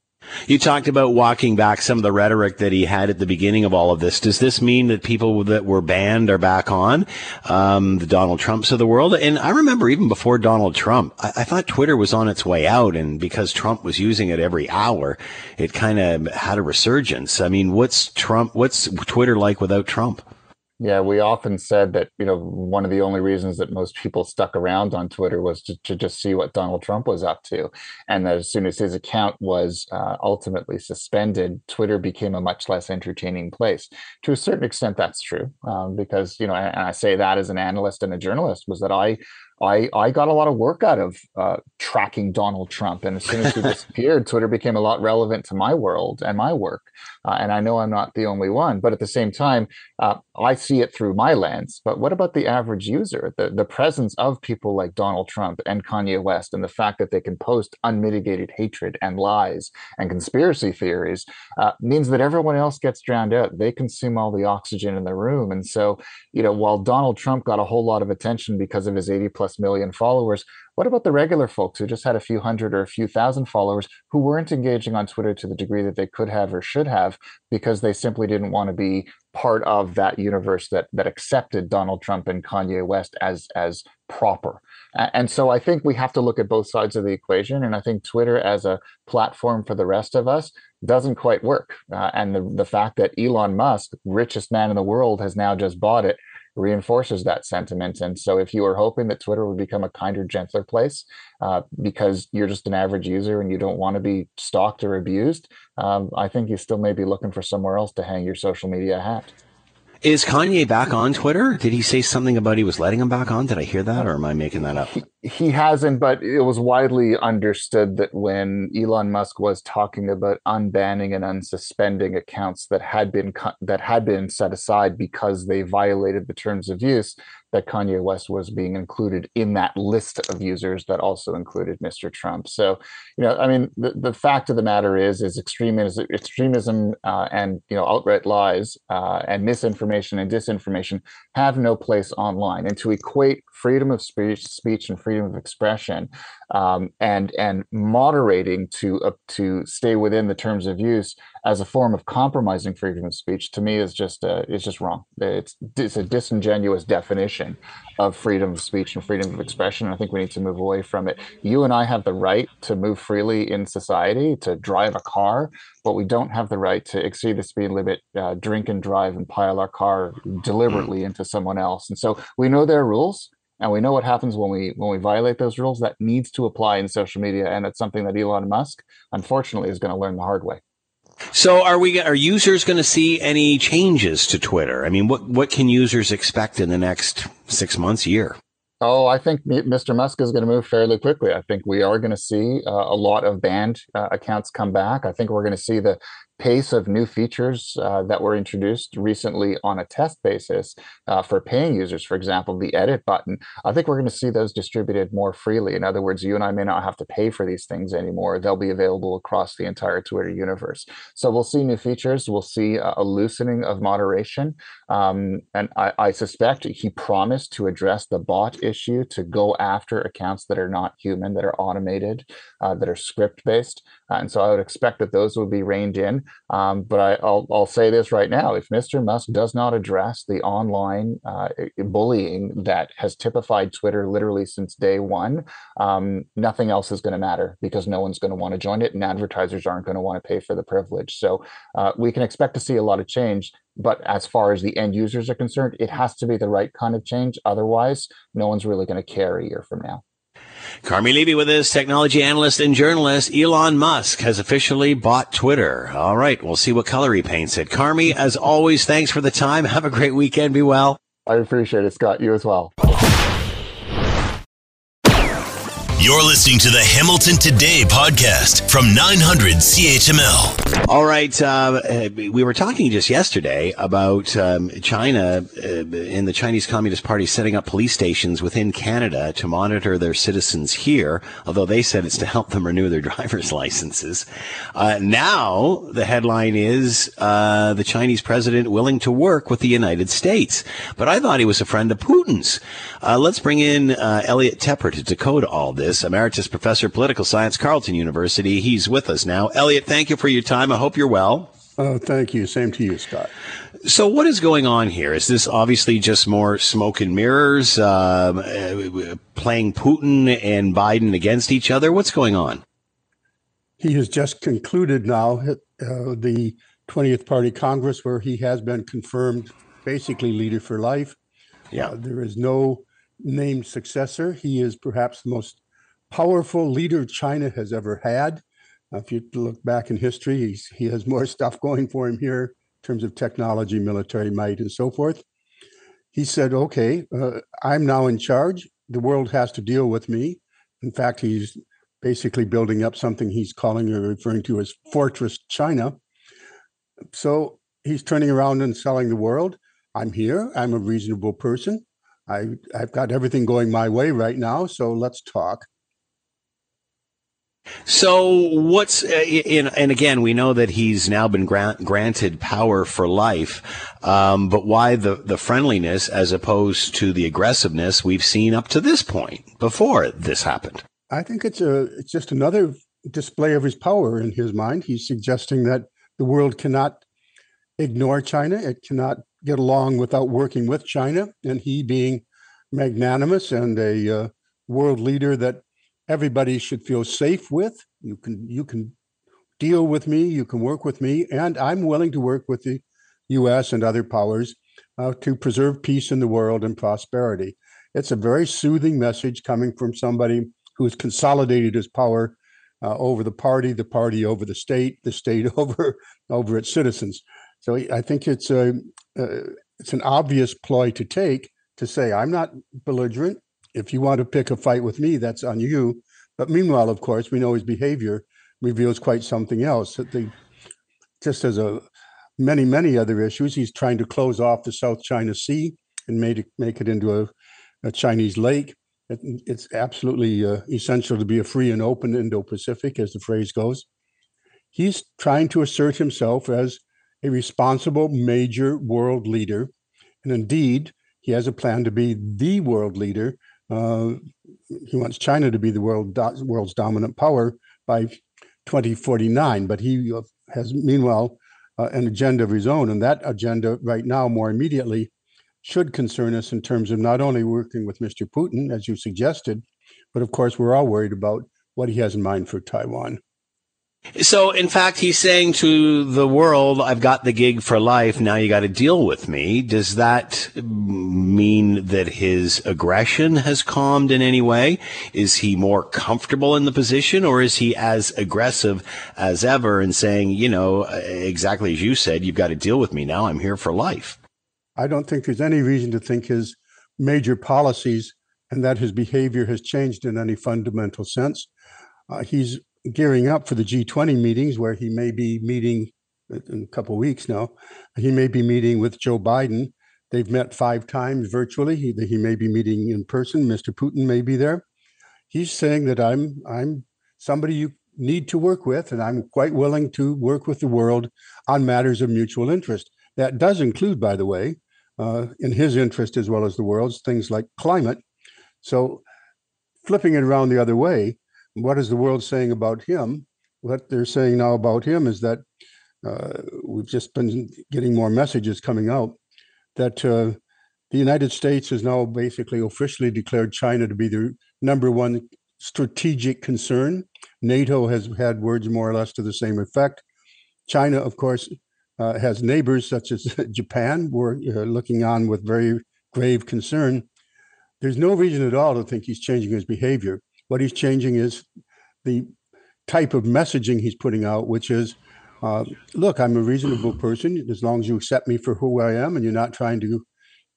You talked about walking back some of the rhetoric that he had at the beginning of all of this. Does this mean that people that were banned are back on? Um, the Donald Trumps of the world? And I remember even before Donald Trump, I, I thought Twitter was on its way out. And because Trump was using it every hour, it kind of had a resurgence. I mean, what's Trump, what's Twitter like without Trump? Yeah, we often said that, you know, one of the only reasons that most people stuck around on Twitter was to, to just see what Donald Trump was up to. And that as soon as his account was uh, ultimately suspended, Twitter became a much less entertaining place. To a certain extent, that's true. Um, because, you know, and I say that as an analyst and a journalist, was that I I, I got a lot of work out of uh, tracking Donald Trump. And as soon as he [LAUGHS] disappeared, Twitter became a lot relevant to my world and my work. Uh, and I know I'm not the only one, but at the same time, uh, I see it through my lens. But what about the average user? The, the presence of people like Donald Trump and Kanye West and the fact that they can post unmitigated hatred and lies and conspiracy theories uh, means that everyone else gets drowned out. They consume all the oxygen in the room. And so, you know, while Donald Trump got a whole lot of attention because of his 80 plus million followers, what about the regular folks who just had a few hundred or a few thousand followers who weren't engaging on Twitter to the degree that they could have or should have because they simply didn't want to be part of that universe that that accepted Donald Trump and Kanye West as as proper. And so I think we have to look at both sides of the equation. And I think Twitter as a platform for the rest of us doesn't quite work. Uh, and the, the fact that Elon Musk, richest man in the world, has now just bought it reinforces that sentiment. And so, if you were hoping that Twitter would become a kinder, gentler place uh, because you're just an average user and you don't want to be stalked or abused, um, I think you still may be looking for somewhere else to hang your social media hat. Is Kanye back on Twitter? Did he say something about he was letting him back on? Did I hear that, or am I making that up? He, he hasn't, but it was widely understood that when Elon Musk was talking about unbanning and unsuspending accounts that had been that had been set aside because they violated the terms of use, that Kanye West was being included in that list of users that also included Mr. Trump. So, you know, I mean, the, the fact of the matter is, is extremism, extremism uh, and you know outright lies uh, and misinformation and disinformation have no place online. And to equate freedom of speech, speech and freedom of expression, um, and and moderating to uh, to stay within the terms of use as a form of compromising freedom of speech to me is just uh, is just wrong. It's it's a disingenuous definition of freedom of speech and freedom of expression. I think we need to move away from it. You and I have the right to move freely in society, to drive a car, but we don't have the right to exceed the speed limit, uh, drink and drive, and pile our car deliberately into someone else. And so we know there are rules and we know what happens when we when we violate those rules that needs to apply in social media and it's something that elon musk unfortunately is going to learn the hard way so are we are users going to see any changes to twitter i mean what what can users expect in the next six months year Oh, I think Mr. Musk is going to move fairly quickly. I think we are going to see uh, a lot of banned uh, accounts come back. I think we're going to see the pace of new features uh, that were introduced recently on a test basis uh, for paying users, for example, the edit button, I think we're going to see those distributed more freely. In other words, you and I may not have to pay for these things anymore. They'll be available across the entire Twitter universe. So we'll see new features. We'll see a loosening of moderation. Um, and I, I suspect he promised to address the bot issue to go after accounts that are not human, that are automated, uh, that are script based. Uh, and so I would expect that those would be reined in. Um, but I, will I'll say this right now: if Mr. Musk does not address the online uh, bullying that has typified Twitter literally since day one, um, nothing else is going to matter because no one's going to want to join it, and advertisers aren't going to want to pay for the privilege. So uh, we can expect to see a lot of change. But as far as the end users are concerned, it has to be the right kind of change. Otherwise, no one's really going to care a year from now. Carmi Levy with us, technology analyst and journalist. Elon Musk has officially bought Twitter. All right, we'll see what color he paints it. Carmi, as always, thanks for the time. Have a great weekend. Be well. I appreciate it, Scott. You as well. You're listening to the Hamilton Today podcast from 900 CHML. All right. Uh, we were talking just yesterday about um, China uh, and the Chinese Communist Party setting up police stations within Canada to monitor their citizens here, although they said it's to help them renew their [LAUGHS] driver's licenses. Uh, now, the headline is uh, the Chinese president willing to work with the United States. But I thought he was a friend of Putin's. Uh, let's bring in uh, Elliot Tepper to decode all this. Emeritus Professor of Political Science, Carleton University. He's with us now. Elliot, thank you for your time. I hope you're well. Oh, thank you. Same to you, Scott. So, what is going on here? Is this obviously just more smoke and mirrors, um, uh, playing Putin and Biden against each other? What's going on? He has just concluded now uh, the 20th Party Congress, where he has been confirmed basically leader for life. Yeah. Uh, there is no named successor. He is perhaps the most powerful leader China has ever had. If you look back in history, he has more [LAUGHS] stuff going for him here in terms of technology, military might, and so forth. He said, okay, uh, I'm now in charge. the world has to deal with me. In fact, he's basically building up something he's calling or referring to as Fortress China. So he's turning around and selling the world. I'm here. I'm a reasonable person. I, I've got everything going my way right now. So let's talk. So what's uh, in, and again we know that he's now been grant, granted power for life, um, but why the the friendliness as opposed to the aggressiveness we've seen up to this point before this happened? I think it's a it's just another display of his power in his mind. He's suggesting that the world cannot ignore China; it cannot get along without working with China, and he being magnanimous and a uh, world leader that everybody should feel safe with. You can you can deal with me, you can work with me, and I'm willing to work with the U.S. and other powers uh, to preserve peace in the world and prosperity. It's a very soothing message coming from somebody who has consolidated his power uh, over the party, the party over the state, the state [LAUGHS] over over its citizens. So I think it's a uh, it's an obvious ploy to take to say I'm not belligerent if you want to pick a fight with me, that's on you. But meanwhile, of course, we know his behavior reveals quite something else. That they, just as a many many other issues, he's trying to close off the South China Sea and made it, make it into a, a Chinese lake. It, it's absolutely uh, essential to be a free and open Indo-Pacific, as the phrase goes. He's trying to assert himself as a responsible major world leader, and indeed, he has a plan to be the world leader uh, he wants China to be the world do- world's dominant power by 2049. But he uh, has, meanwhile, uh, an agenda of his own, and that agenda right now, more immediately, should concern us in terms of not only working with Mr. Putin, as you suggested, but of course, we're all worried about what he has in mind for Taiwan. So, in fact, he's saying to the world, I've got the gig for life. Now you got to deal with me. Does that mean that his aggression has calmed in any way? Is he more comfortable in the position or is he as aggressive as ever and saying, you know, exactly as you said, you've got to deal with me now. I'm here for life. I don't think there's any reason to think his major policies and that his behavior has changed in any fundamental sense. Uh, he's gearing up for the G20 meetings where he may be meeting in a couple weeks now. He may be meeting with Joe Biden. They've met five times virtually. He, he may be meeting in person. Mr. Putin may be there. He's saying that I'm I'm somebody you need to work with, and I'm quite willing to work with the world on matters of mutual interest. That does include, by the way, uh, in his interest as well as the world's, things like climate. So, flipping it around the other way, what is the world saying about him? What they're saying now about him is that uh, we've just been getting more messages coming out that uh, the United States has now basically officially declared China to be the number one strategic concern. NATO has had words more or less to the same effect. China, of course, uh, has neighbors such as [LAUGHS] Japan. We're uh, looking on with very grave concern. There's no reason at all to think he's changing his behavior. What he's changing is the type of messaging he's putting out, which is, uh, look, I'm a reasonable person. As long as you accept me for who I am and you're not trying to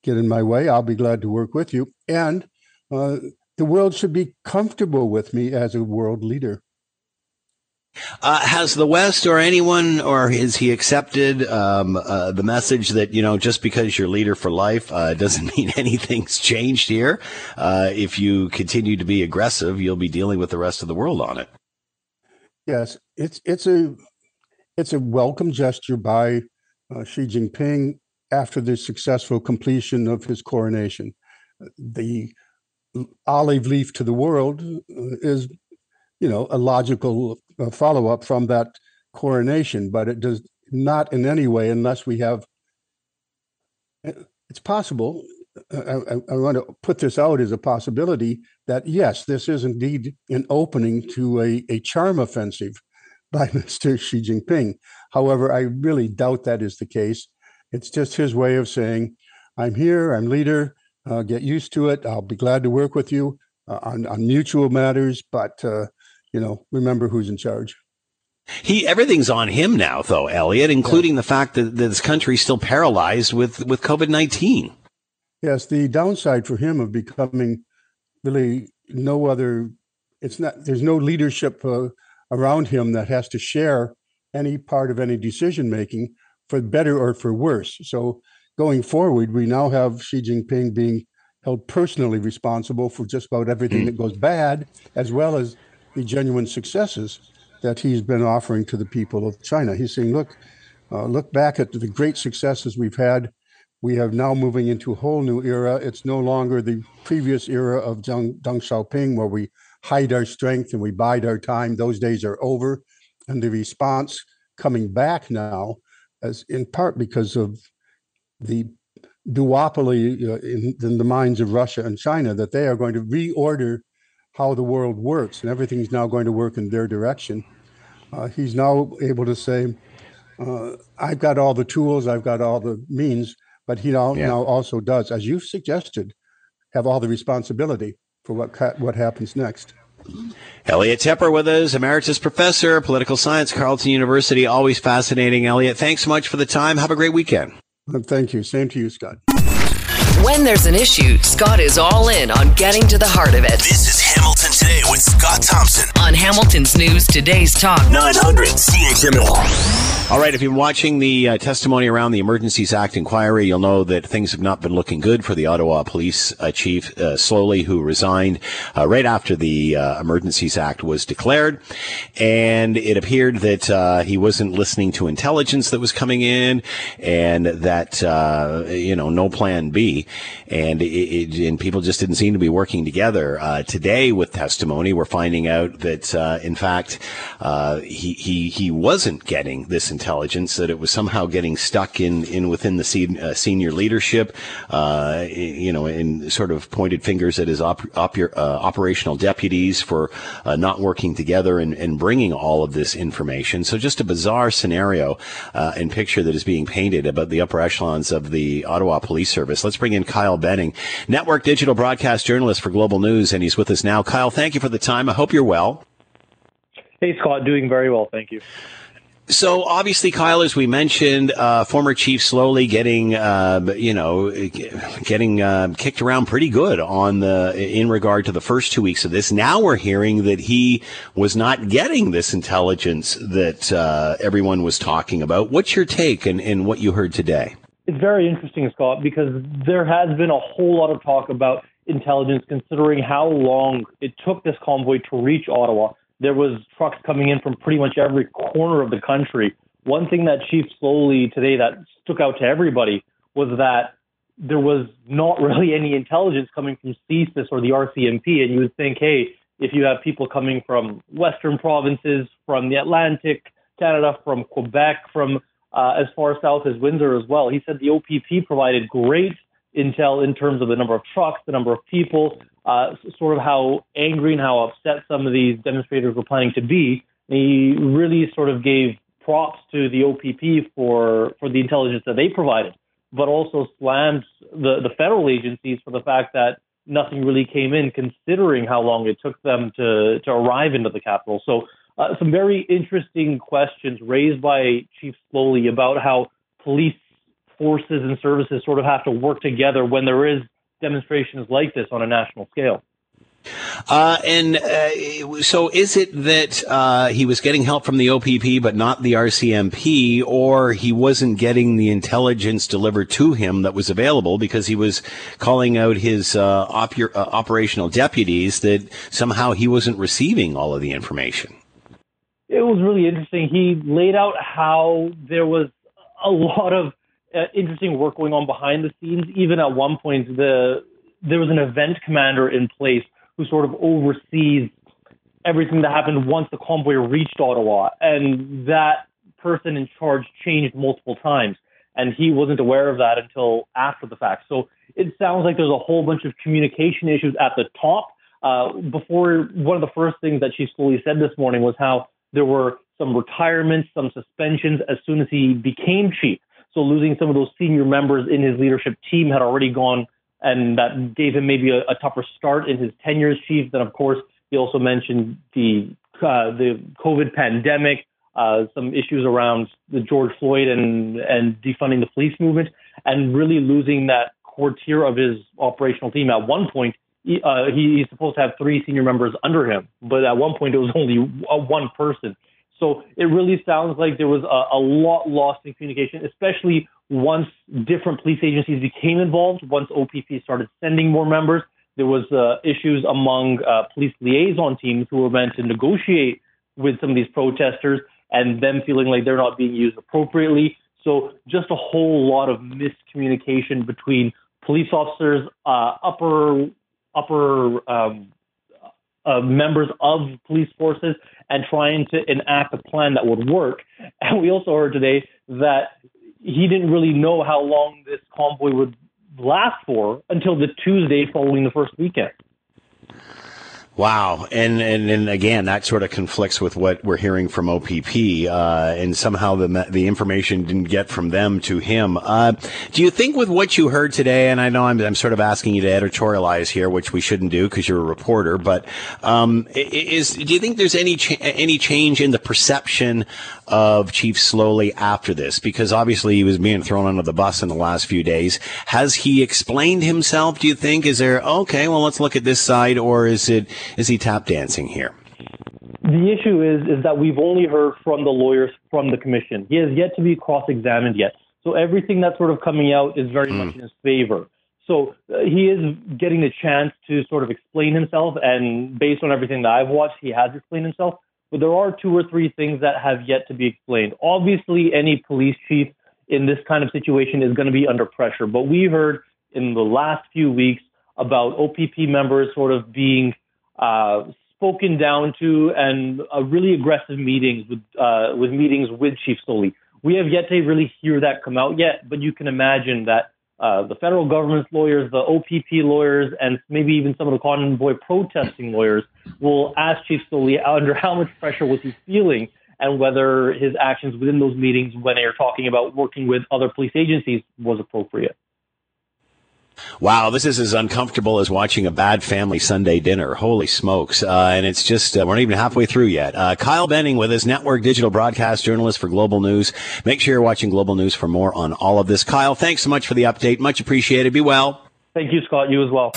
get in my way, I'll be glad to work with you. And uh, the world should be comfortable with me as a world leader. Uh, has the West or anyone, or has he accepted um, uh, the message that you know just because you're leader for life uh, [LAUGHS] doesn't mean anything's changed here? Uh, if you continue to be aggressive, you'll be dealing with the rest of the world on it. Yes, it's it's a it's a welcome gesture by uh, Xi Jinping after the successful completion of his coronation. The olive leaf to the world is you know, a logical follow up from that coronation, but it does not in any way, unless we have. It's possible. I, I, I, want to put this out as a possibility that yes, this is indeed an opening to a, a charm offensive [LAUGHS] by Mr. Xi Jinping. However, I really doubt that is the case. It's just his way of saying, I'm here, I'm leader, uh, get used to it. I'll be glad to work with you uh, on, on mutual matters, but uh, you know, remember who's in charge. He everything's on him now, though, Elliot, including yeah. the fact that that this country's still paralyzed with with COVID nineteen. Yes, the downside for him of becoming really no other. It's not. There's no leadership uh, around him that has to share any part of any decision making for better or for worse. So going forward, we now have Xi Jinping being held personally responsible for just about everything mm. that goes bad, as well as the genuine successes that he's been offering to the people of China. He's saying, look, uh, look back at the great successes we've had. We have now moving into a whole new era. It's no longer the previous era of Deng, Deng Xiaoping, where we hide our strength and we bide our time. Those days are over. And the response coming back now, as in part because of the duopoly uh, in, in, the minds of Russia and China, that they are going to reorder how the world works, and everything's now going to work in their direction. Uh, he's now able to say, uh, "I've got all the tools, I've got all the means," but he now, yeah. now also does, as you've suggested, have all the responsibility for what what happens next. Elliot Tepper with us, emeritus professor, political science, Carleton University. Always fascinating, Elliot. Thanks so much for the time. Have a great weekend. Thank you. Same to you, Scott. When there's an issue, Scott is all in on getting to the heart of it. This is Hamilton Today with Scott Thompson on Hamilton's News Today's Talk 900 CHML. All right, if you've been watching the uh, testimony around the Emergencies Act inquiry, you'll know that things have not been looking good for the Ottawa Police uh, Chief uh, Sloly, who resigned uh, right after the uh, Emergencies Act was declared. And it appeared that uh, he wasn't listening to intelligence that was coming in and that, you know, no plan B and it, it, and people just didn't seem to be working together. Today, with testimony, we're finding out that in fact he he he wasn't getting this intelligence; that it was somehow getting stuck in in within the uh, senior leadership. Uh, you know, and sort of pointed fingers at his op- op- uh, operational deputies for not working together and, and bringing all of this information. So just a bizarre scenario and picture that is being painted about the upper echelons of the Ottawa Police Service. Let's bring in Kyle Benning, network digital broadcast journalist for Global News, and he's with us now. Kyle, thank you for the time. I hope you're well. Hey, Scott, doing very well. Thank you. So obviously, Kyle, as we mentioned, uh, former chief Sloly getting, uh, you know, getting uh, kicked around pretty good on the in regard to the first two weeks of this. Now we're hearing that he was not getting this intelligence that uh, everyone was talking about. What's your take and, and what you heard today? it's very interesting, Scott, because there has been a whole lot of talk about intelligence considering how long it took this convoy to reach Ottawa. There was trucks coming in from pretty much every corner of the country. One thing that Chief Sloly today that stuck out to everybody was that there was not [LAUGHS] really any intelligence coming from CSIS or the RCMP. And you would think, hey, if you have people coming from Western provinces, from the Atlantic, Canada, from Quebec, from uh, as far south as Windsor as well. He said the OPP provided great intel in terms of the number of trucks, the number of people, uh, sort of how angry and how upset some of these demonstrators were planning to be. He really sort of gave props to the OPP for for the intelligence that they provided, but also slammed the the federal agencies for the fact that nothing really came in, considering how long it took them to to arrive into the capital. So uh, some very interesting questions raised by Chief Sloly about how police forces and services sort of have to work together when there is demonstrations like this on a national scale. Uh, and uh, so, is it that uh, he was getting help from the OPP but not the RCMP, or he wasn't getting the intelligence delivered to him that was available because he was calling out his uh, op- uh, operational deputies that somehow he wasn't receiving all of the information? it was really interesting. He laid out how there was a lot of uh, interesting work going on behind the scenes. Even at one point, the there was an event commander in place who sort of oversees everything that happened once the convoy reached Ottawa, and that person in charge changed multiple times, and he wasn't aware of that until after the fact. So it sounds like there's a whole bunch of communication issues at the top. Uh, before one of the first things that she Sloly said this morning was how there were some retirements, some suspensions as soon as he became chief. So losing some of those senior members in his leadership team had already gone, and that gave him maybe a, a tougher start in his tenure as chief. Then, of course, he also mentioned the uh, the COVID pandemic, uh, some issues around the George Floyd and and defunding the police movement, and really losing that core tier of his operational team. At one point, uh, he, he's supposed to have three senior members under him, but at one point it was only one person. So it really sounds like there was a, a lot lost in communication, especially once different police agencies became involved. Once OPP started sending more members, there was uh, issues among uh, police liaison teams who were meant to negotiate with some of these protesters, and them feeling like they're not being used appropriately. So just a whole lot of miscommunication between police officers, uh, upper upper um, uh, members of police forces, and trying to enact a plan that would work. And we also heard today that he didn't really know how long this convoy would last for until the Tuesday following the first weekend. Wow, and, and and again, that sort of conflicts with what we're hearing from OPP, uh, and somehow the the information didn't get from them to him. Uh, do you think with what you heard today, and I know I'm, I'm sort of asking you to editorialize here, which we shouldn't do because you're a reporter, but um, is do you think there's any any change in the perception of Chief Sloly after this? Because obviously he was being thrown under the bus in the last few days. Has he explained himself? Do you think? Is there okay? Well, let's look at this side, or is it is he tap dancing here? The issue is is that we've only heard from the lawyers from the commission. He has yet to be cross-examined yet. So everything that's sort of coming out is very mm. much in his favor. So uh, he is getting the chance to sort of explain himself, and based on everything that I've watched, he has explained himself but there are two or three things that have yet to be explained. Obviously, any police chief in this kind of situation is going to be under pressure, but we heard in the last few weeks about OPP members sort of being uh, spoken down to and uh, really aggressive meetings with uh, with meetings with Chief Sloly. We have yet to really hear that come out yet, but you can imagine that uh, the federal government's lawyers, the OPP lawyers, and maybe even some of the convoy protesting lawyers will ask Chief Sloly under how much pressure was he feeling and whether his actions within those meetings when they are talking about working with other police agencies was appropriate. Wow, this is as uncomfortable as watching a bad family Sunday dinner. Holy smokes. Uh, and it's just, uh, we're not even halfway through yet. Uh, Kyle Benning with us, network digital broadcast journalist for Global News. Make sure you're watching Global News for more on all of this. Kyle, thanks so much for the update. Much appreciated. Be well. Thank you, Scott. You as well.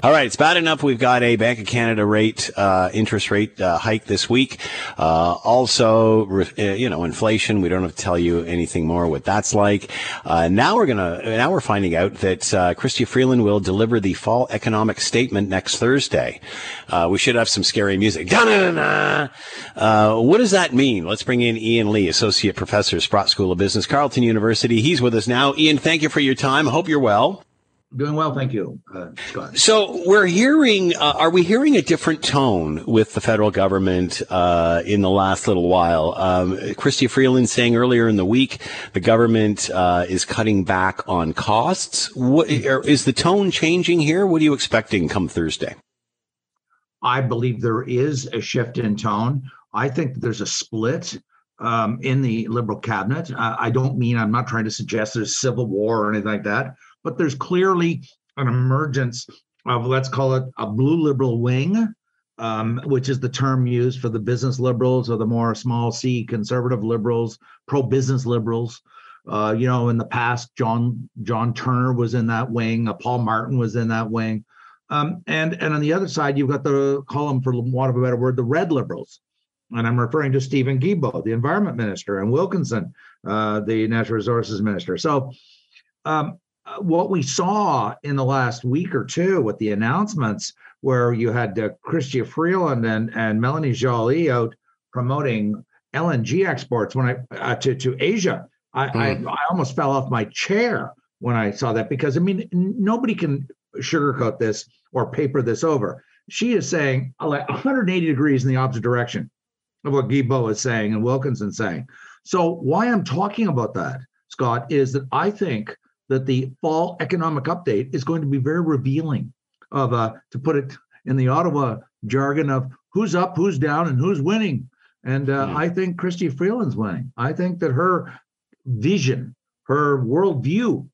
All right, it's bad enough we've got a Bank of Canada rate uh, interest rate uh, hike this week. Uh, also, uh, you know, inflation. We don't have to tell you anything more what that's like. Uh, now we're gonna now we're finding out that uh, Chrystia Freeland will deliver the fall economic statement next Thursday. we should have some scary music. what does that mean? Let's bring in Ian Lee, associate professor, Sprott School of Business, Carleton University. He's with us now. Ian, thank you for your time. Hope you're well. Doing well, thank you, uh, Scott. So we're hearing, uh, are we hearing a different tone with the federal government uh, in the last little while? Um, Chrystia Freeland saying earlier in the week the government uh, is cutting back on costs. What, is the tone changing here? What are you expecting come Thursday? I believe there is a shift in tone. I think there's a split um, in the Liberal cabinet. I don't mean I'm not trying to suggest there's civil war or anything like that but there's clearly an emergence of let's call it a blue liberal wing, um, which is the term used for the business liberals or the more small c conservative liberals, pro business liberals. Uh, you know, in the past, John John Turner was in that wing, uh, Paul Martin was in that wing, um, and and on the other side, you've got the column, for want of a better word, the red liberals, and I'm referring to Steven Guilbeault, the environment minister, and Wilkinson, uh, the natural resources minister. So um, what we saw in the last week or two with the announcements, where you had uh, Chrystia Freeland and, and Melanie Joly out promoting LNG exports when I uh, to to Asia, I, mm. I, hmm. I almost fell off my chair when I saw that because I mean nobody can sugarcoat this or paper this over. She is saying 180 degrees in the opposite direction of what Guilbeault is saying and Wilkinson saying. So why I'm talking about that, Scott, is that I think that the fall economic update is going to be very revealing of, uh, to put it in the Ottawa jargon of who's up, who's down, and who's winning. And uh, mm. I think Chrystia Freeland's winning. I think that her vision, her worldview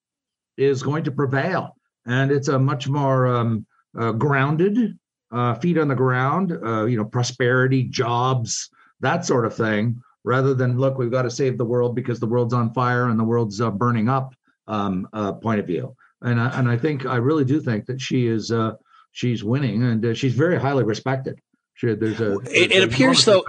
is going to prevail. And it's a much more um, uh, grounded, uh, feet on the ground, uh, you know, prosperity, jobs, that sort of thing, rather than look, we've got to save the world because the world's on fire and the world's uh, burning up um, uh, point of view. And I, and I think I really do think that she is uh, she's winning, and uh, she's very highly respected. She, there's a. It, it appears though.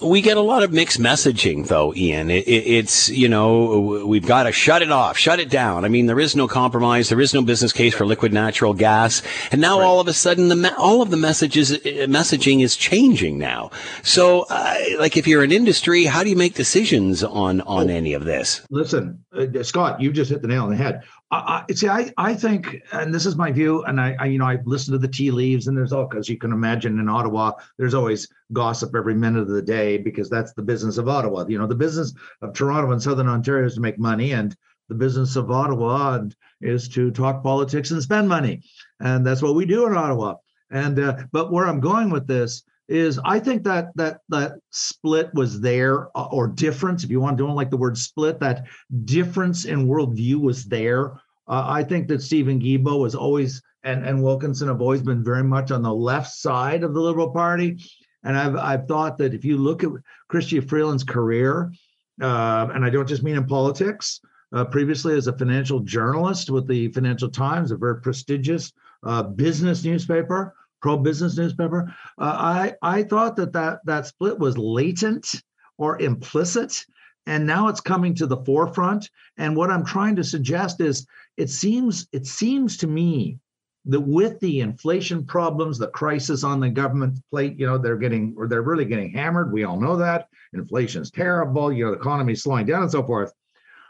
We get a lot of mixed messaging, though, Ian. It, it, it's, you know, we've got to shut it off, shut it down. I mean, there is no compromise. There is no business case for liquid natural gas. And now right. all of a sudden, the all of the messages, uh, messaging is changing now. So, uh, like, if you're an industry, how do you make decisions on, on oh, any of this? Listen, uh, Scott, you just hit the nail on the head. I, I, see, I, I think, and this is my view, and I, I you know, I listen to the tea leaves, and there's all, because you can imagine in Ottawa, there's always gossip every minute of the day because that's the business of Ottawa. You know, the business of Toronto and Southern Ontario is to make money, and the business of Ottawa is to talk politics and spend money, and that's what we do in Ottawa. And uh, but where I'm going with this is I think that that that split was there uh, or difference, if you want to don't like the word split, that difference in worldview was there. Uh, I think that Steven Guilbeault was always and and Wilkinson have always been very much on the left side of the Liberal Party, and I've I've thought that if you look at Chrystia Freeland's career, uh, and I don't just mean in politics. Uh, previously, as a financial journalist with the Financial Times, a very prestigious uh, business newspaper, pro-business newspaper. Uh, I I thought that, that that split was latent or implicit, and now it's coming to the forefront. And what I'm trying to suggest is, it seems it seems to me that with the inflation problems, the crisis on the government plate, you know, they're getting or they're really getting hammered. We all know that inflation's terrible. You know, the economy's slowing down and so forth.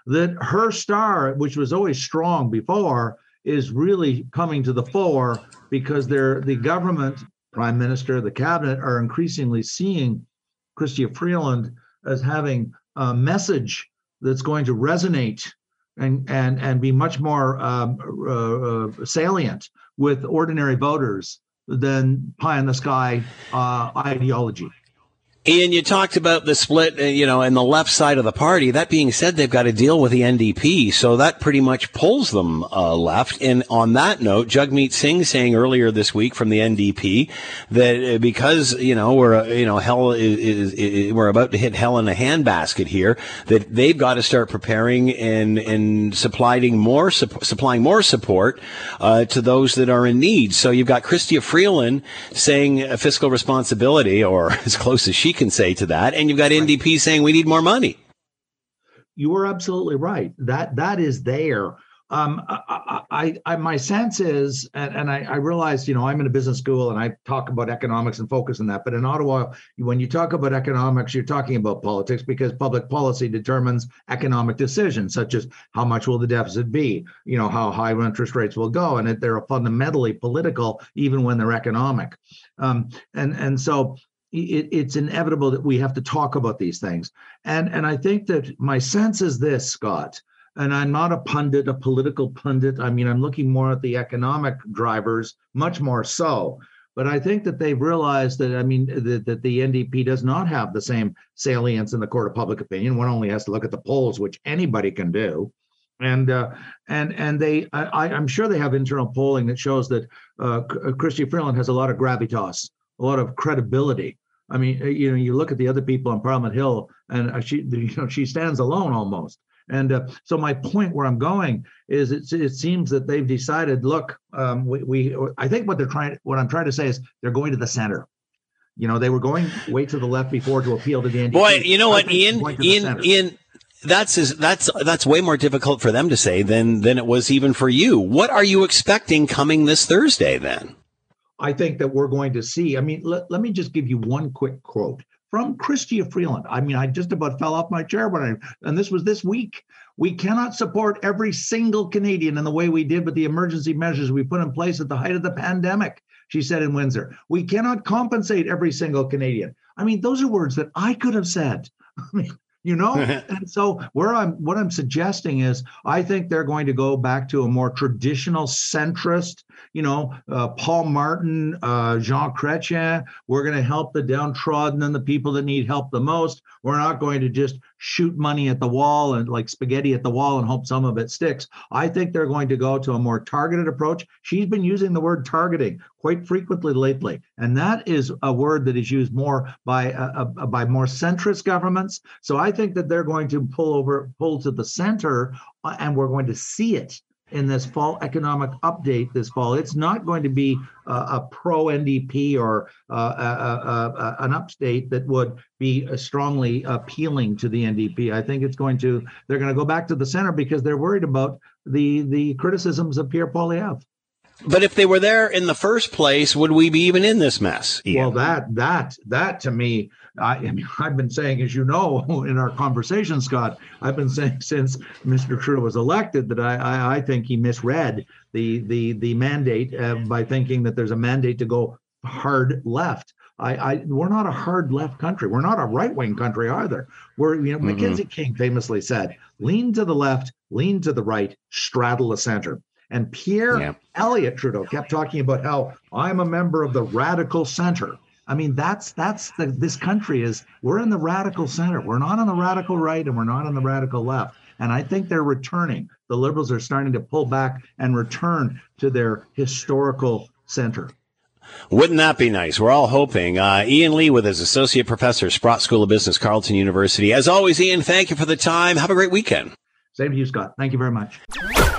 That her star, which was always strong before, is really coming to the fore because they're the government, prime minister, the cabinet are increasingly seeing Chrystia Freeland as having a message that's going to resonate and and and be much more um, uh, uh, salient with ordinary voters than pie in the sky uh, ideology. Ian, you talked about the split, uh, you know, and the left side of the party. That being said, they've got to deal with the NDP, so that pretty much pulls them uh, left. And on that note, Jagmeet Singh saying earlier this week from the NDP that uh, because you know we're uh, you know hell is, is, is, we're about to hit hell in a handbasket here, that they've got to start preparing and and supplying more supplying more support uh, to those that are in need. So you've got Chrystia Freeland saying fiscal responsibility, or [LAUGHS] as close as she can say to that. And you've got NDP saying we need more money. You are absolutely right. That that is there. Um, I, I, I, my sense is, and, and I, I realize, you know, I'm in a business school and I talk about economics and focus on that. But in Ottawa, when you talk about economics, you're talking about politics because public policy determines economic decisions, such as how much will the deficit be, you know, how high interest rates will go, and they're fundamentally political, even when they're economic. Um, and and so it, it's inevitable that we have to talk about these things. And and I think that my sense is this, Scott. And I'm not a pundit, a political pundit. I mean, I'm looking more at the economic drivers, much more so. But I think that they've realized that, I mean, that, that the NDP does not have the same salience in the court of public opinion. One only has to look at the polls, which anybody can do and uh, and and they I, am sure they have internal polling that shows that uh, Chrystia Freeland has a lot of gravitas a lot of credibility. I mean, uh, you know, you look at the other people on Parliament Hill, and uh, she, [LAUGHS] you know, she stands alone almost. And uh, so my point where I'm going is it, it seems that they've decided, look, um, we, we, I think what they're trying, what I'm trying to say is they're going to the center. You know, they were going way to the left before to appeal to the NDP. Boy, you know what, Ian, Ian, Ian, that's that's that's way more difficult for them to say than than it was even for you. What are you expecting coming this Thursday then? I think that we're going to see. I mean, let, let me just give you one quick quote from Chrystia Freeland. I mean, I just about fell off my chair when I, and this was this week. We cannot support every single Canadian in the way we did with the emergency measures we put in place at the height of the pandemic, she said in Windsor. We cannot compensate every single Canadian. I mean, those are words that I could have said. [LAUGHS] I mean, you know? [LAUGHS] And so where i'm what i'm suggesting is i think they're going to go back to a more traditional centrist you know uh, paul martin uh, jean chrétien. We're going to help the downtrodden and the people that need help the most. We're not going to just shoot money at the wall and like spaghetti at the wall and hope some of it sticks i think they're going to go to a more targeted approach. She's been using the word targeting quite frequently lately and that is a word that is used more by uh, uh by more centrist governments. So i think that they're going to pull over, pull to the center, uh, and we're going to see it in this fall economic update this fall. It's not going to be uh, a pro NDP or uh, a, a, a, an upstate that would be uh, strongly appealing to the NDP. I think it's going to they're going to go back to the center because they're worried about the the criticisms of Pierre Poilievre. But if they were there in the first place, would we be even in this mess? Ian? Well, that that that to me, I, I, mean, I've been saying, as you know, [LAUGHS] in our conversation, Scott, I've been saying since Mr. Trudeau was elected that I I, I think he misread the the the mandate uh, by thinking that there's a mandate to go hard left. I, I, we're not a hard left country. We're not a right wing country either. We're you know mm-hmm. Mackenzie King famously said, "Lean to the left, lean to the right, straddle the center." And Pierre yeah. Elliott Trudeau kept talking about how I'm a member of the radical center. I mean, that's that's the, this country is we're in the radical center. We're not on the radical right and we're not on the radical left. And I think they're returning. The liberals are starting to pull back and return to their historical center. Wouldn't that be nice? We're all hoping. Uh, Ian Lee with his associate professor, Sprott School of Business, Carleton University. As always, Ian, thank you for the time. Have a great weekend. Same to you, Scott. Thank you very much.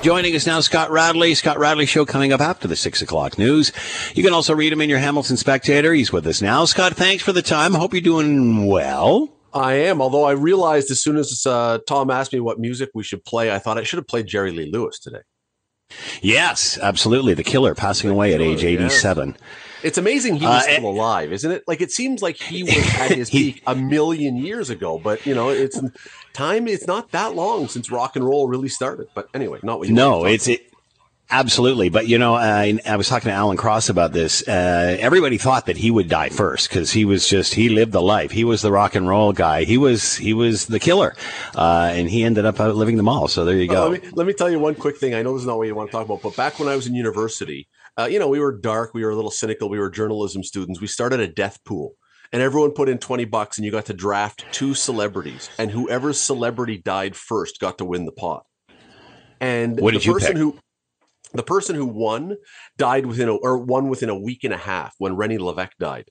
Joining us now, Scott Radley. Scott Radley show coming up after the six o'clock news. You can also read him in your Hamilton Spectator. He's with us now. Scott, thanks for the time. Hope you're doing well. I am. Although I realized as soon as uh, Tom asked me what music we should play, I thought I should have played Jerry Lee Lewis today. Yes, absolutely. The killer passing away at age 87. Yeah. It's amazing he was uh, still alive, isn't it? Like it seems like he was at his [LAUGHS] he, peak a million years ago, but you know, it's time. It's not that long since rock and roll really started. But anyway, not what you. No, it's it. Absolutely, but you know, I, I was talking to Alan Cross about this. Uh, everybody thought that he would die first because he was just he lived the life. He was the rock and roll guy. He was he was the killer, uh, and he ended up outliving them all. So there you go. Uh, let, me, let me tell you one quick thing. I know this is not what you want to talk about, but back when I was in university, uh, you know, we were dark, we were a little cynical, we were journalism students. We started a death pool and everyone put in 20 bucks and you got to draft two celebrities and whoever celebrity died first got to win the pot and what did the person who the person who won died within a, or won within a week and a half when René Lévesque died.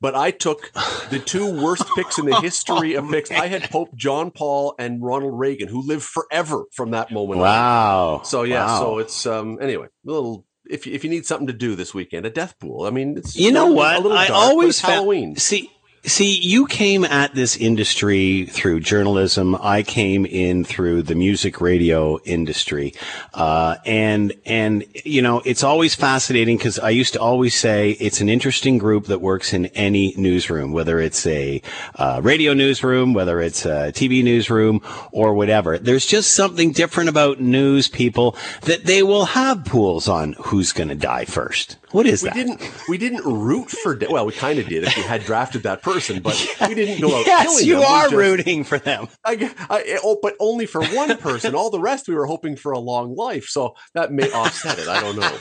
But I took the two worst picks in the history of picks. I had Pope John Paul and Ronald Reagan, who lived forever from that moment. Wow. On. So yeah, wow. so it's um anyway, a little if if you need something to do this weekend, a death pool. I mean, it's you know what I dark, always Halloween. See, See, you came at this industry through journalism. I came in through the music radio industry, uh, and and you know it's always fascinating because I used to always say it's an interesting group that works in any newsroom, whether it's a uh, radio newsroom, whether it's a TV newsroom, or whatever. There's just something different about news people that they will have pools on who's going to die first. What is we that? Didn't, we didn't root for de- well, we kind of did if we had drafted that person, but [LAUGHS] we didn't go out yes, killing you them. are just, rooting for them. I, I, eh, oh, but only for one person. All the rest we were hoping for a long life, so that may offset it. I don't know.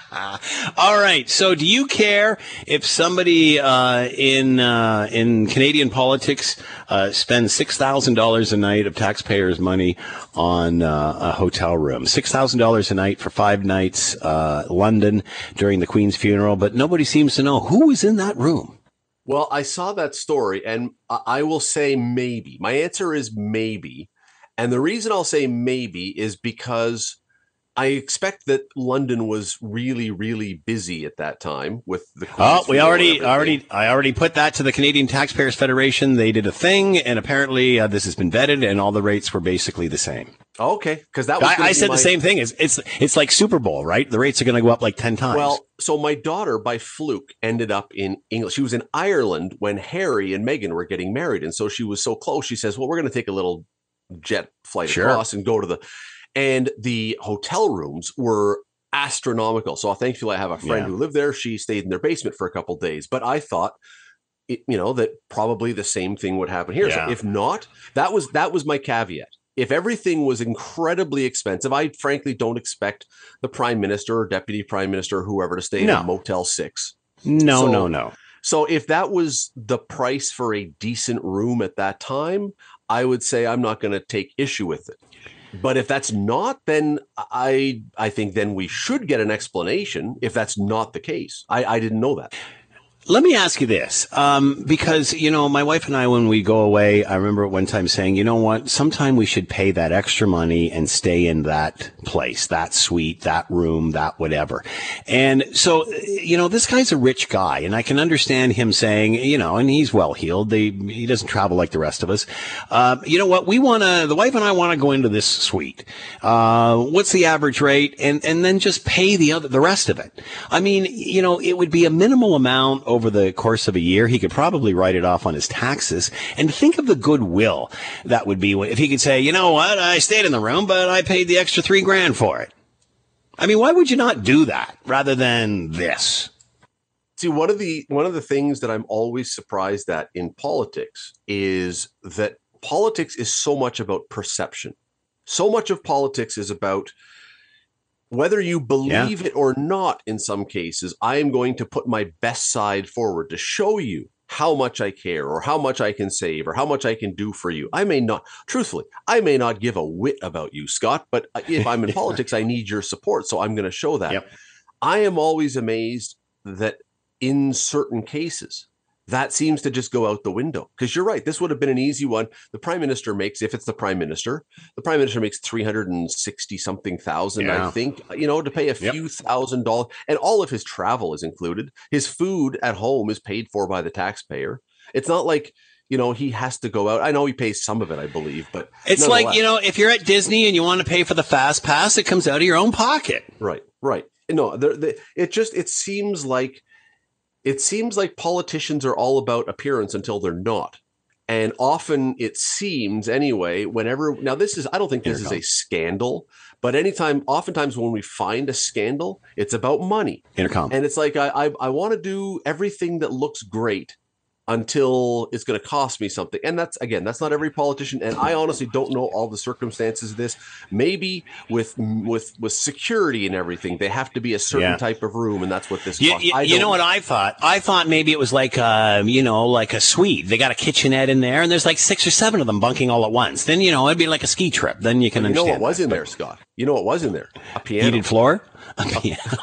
[LAUGHS] All right. So, do you care if somebody uh, in uh, in Canadian politics uh, spends six thousand dollars a night of taxpayers' money on uh, a hotel room? Six thousand dollars a night for five nights, uh, London during the Queen's funeral, but nobody seems to know who was in that room. Well, I saw that story, and I will say maybe. My answer is maybe, and the reason I'll say maybe is because I expect that London was really, really busy at that time with the. Queen's oh, we already, already, I already put that to the Canadian Taxpayers Federation. They did a thing, and apparently uh, this has been vetted, and all the rates were basically the same. okay, because that was. I, I said my... the same thing. It's it's it's like Super Bowl, right? The rates are going to go up like ten times. Well, so my daughter, by fluke, ended up in England. She was in Ireland when Harry and Meghan were getting married, and so she was so close. She says, "Well, we're going to take a little jet flight sure. across and go to the." And the hotel rooms were astronomical. So thankfully, I have a friend yeah. who lived there. She stayed in their basement for a couple days, but I thought. It, you know that probably the same thing would happen here. Yeah. So if not, that was that was my caveat. If everything was incredibly expensive, I frankly don't expect the prime minister or deputy prime minister or whoever to stay no. in a Motel Six. No, so, no, no. So if that was the price for a decent room at that time, I would say I'm not going to take issue with it. But if that's not, then I I think then we should get an explanation if that's not the case. I, I didn't know that. Let me ask you this, um, because you know my wife and I, when we go away, I remember one time saying, you know what, sometime we should pay that extra money and stay in that place, that suite, that room, that whatever. And so, you know, this guy's a rich guy, and I can understand him saying, you know, and he's well heeled. He doesn't travel like the rest of us. Uh, you know what? We want to. The wife and I want to go into this suite. Uh, what's the average rate? And and then just pay the other the rest of it. I mean, you know, it would be a minimal amount over the course of a year. He could probably write it off on his taxes. And think of the goodwill that would be if he could say, you know what, I stayed in the room, but I paid the extra three grand for it. I mean, why would you not do that rather than this? See, one of the one of the things that I'm always surprised at in politics is that politics is so much about perception. So much of politics is about whether you believe yeah. it or not in some cases i am going to put my best side forward to show you how much i care or how much i can save or how much i can do for you i may not truthfully i may not give a whit about you scott but if i'm in [LAUGHS] politics i need your support so i'm going to show that yep. i am always amazed that in certain cases that seems to just go out the window. Because you're right this would have been an easy one. The prime minister makes if it's the prime minister the prime minister makes 360 something thousand yeah. i think you know to pay a few yep. thousand dollars and all of his travel is included. His food at home is paid for by the taxpayer. It's not like you know he has to go out. I know he pays some of it i believe but it's like you know if you're at disney and you want to pay for the fast pass it comes out of your own pocket. Right right. No it just it seems like it seems like politicians are all about appearance until they're not. And often it seems, anyway, whenever now this is, I don't think this is a scandal, but anytime, oftentimes when we find a scandal, it's about money. Intercom. And it's like, I, I, I want to do everything that looks great until it's going to cost me something. And that's again, that's not every politician. And I honestly don't know all the circumstances of this. Maybe with with with security and everything, they have to be a certain yeah. type of room, and that's what this. You, you, you know what I thought? I thought maybe it was like uh, you know, like a suite. They got a kitchenette in there, and there's like six or seven of them bunking all at once. Then you know, it'd be like a ski trip. Then you can. you know what was that. in there, Scott? You know what was in there? A piano. Heated floor. [LAUGHS] A piano.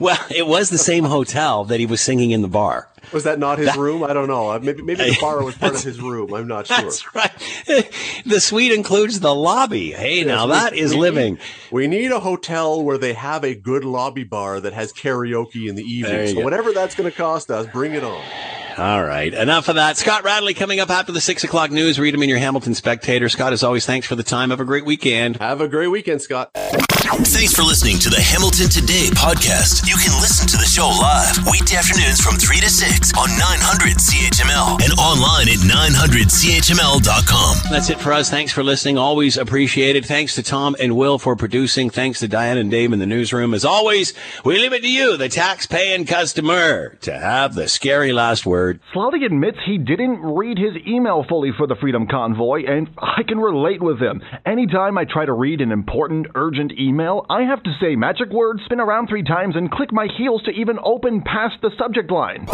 Well, it was the same hotel that he was singing in the bar. Was that not his that, room? I don't know. Uh, maybe maybe the bar was part of his room. I'm not sure. That's right. [LAUGHS] The suite includes the lobby. Hey, yes, now we, that is we living. Need, we need a hotel where they have a good lobby bar that has karaoke in the evening. So go. whatever that's going to cost us, bring it on. All right. Enough of that. Scott Radley coming up after the six o'clock news. Read him in your Hamilton Spectator. Scott, as always, thanks for the time. Have a great weekend. Have a great weekend, Scott. Thanks for listening to the Hamilton Today podcast. You can listen to the show live weekday afternoons from 3 to 6 on 900 CHML and online at 900CHML.com. That's it for us. Thanks for listening. Always appreciated. Thanks to Tom and Will for producing. Thanks to Diane and Dave in the newsroom. As always, we leave it to you, the tax paying customer, to have the scary last word word. Sloly admits he didn't read his email fully for the Freedom Convoy, and I can relate with him. Anytime I try to read an important, urgent email, I have to say magic words, spin around three times, and click my heels to even open past the subject line.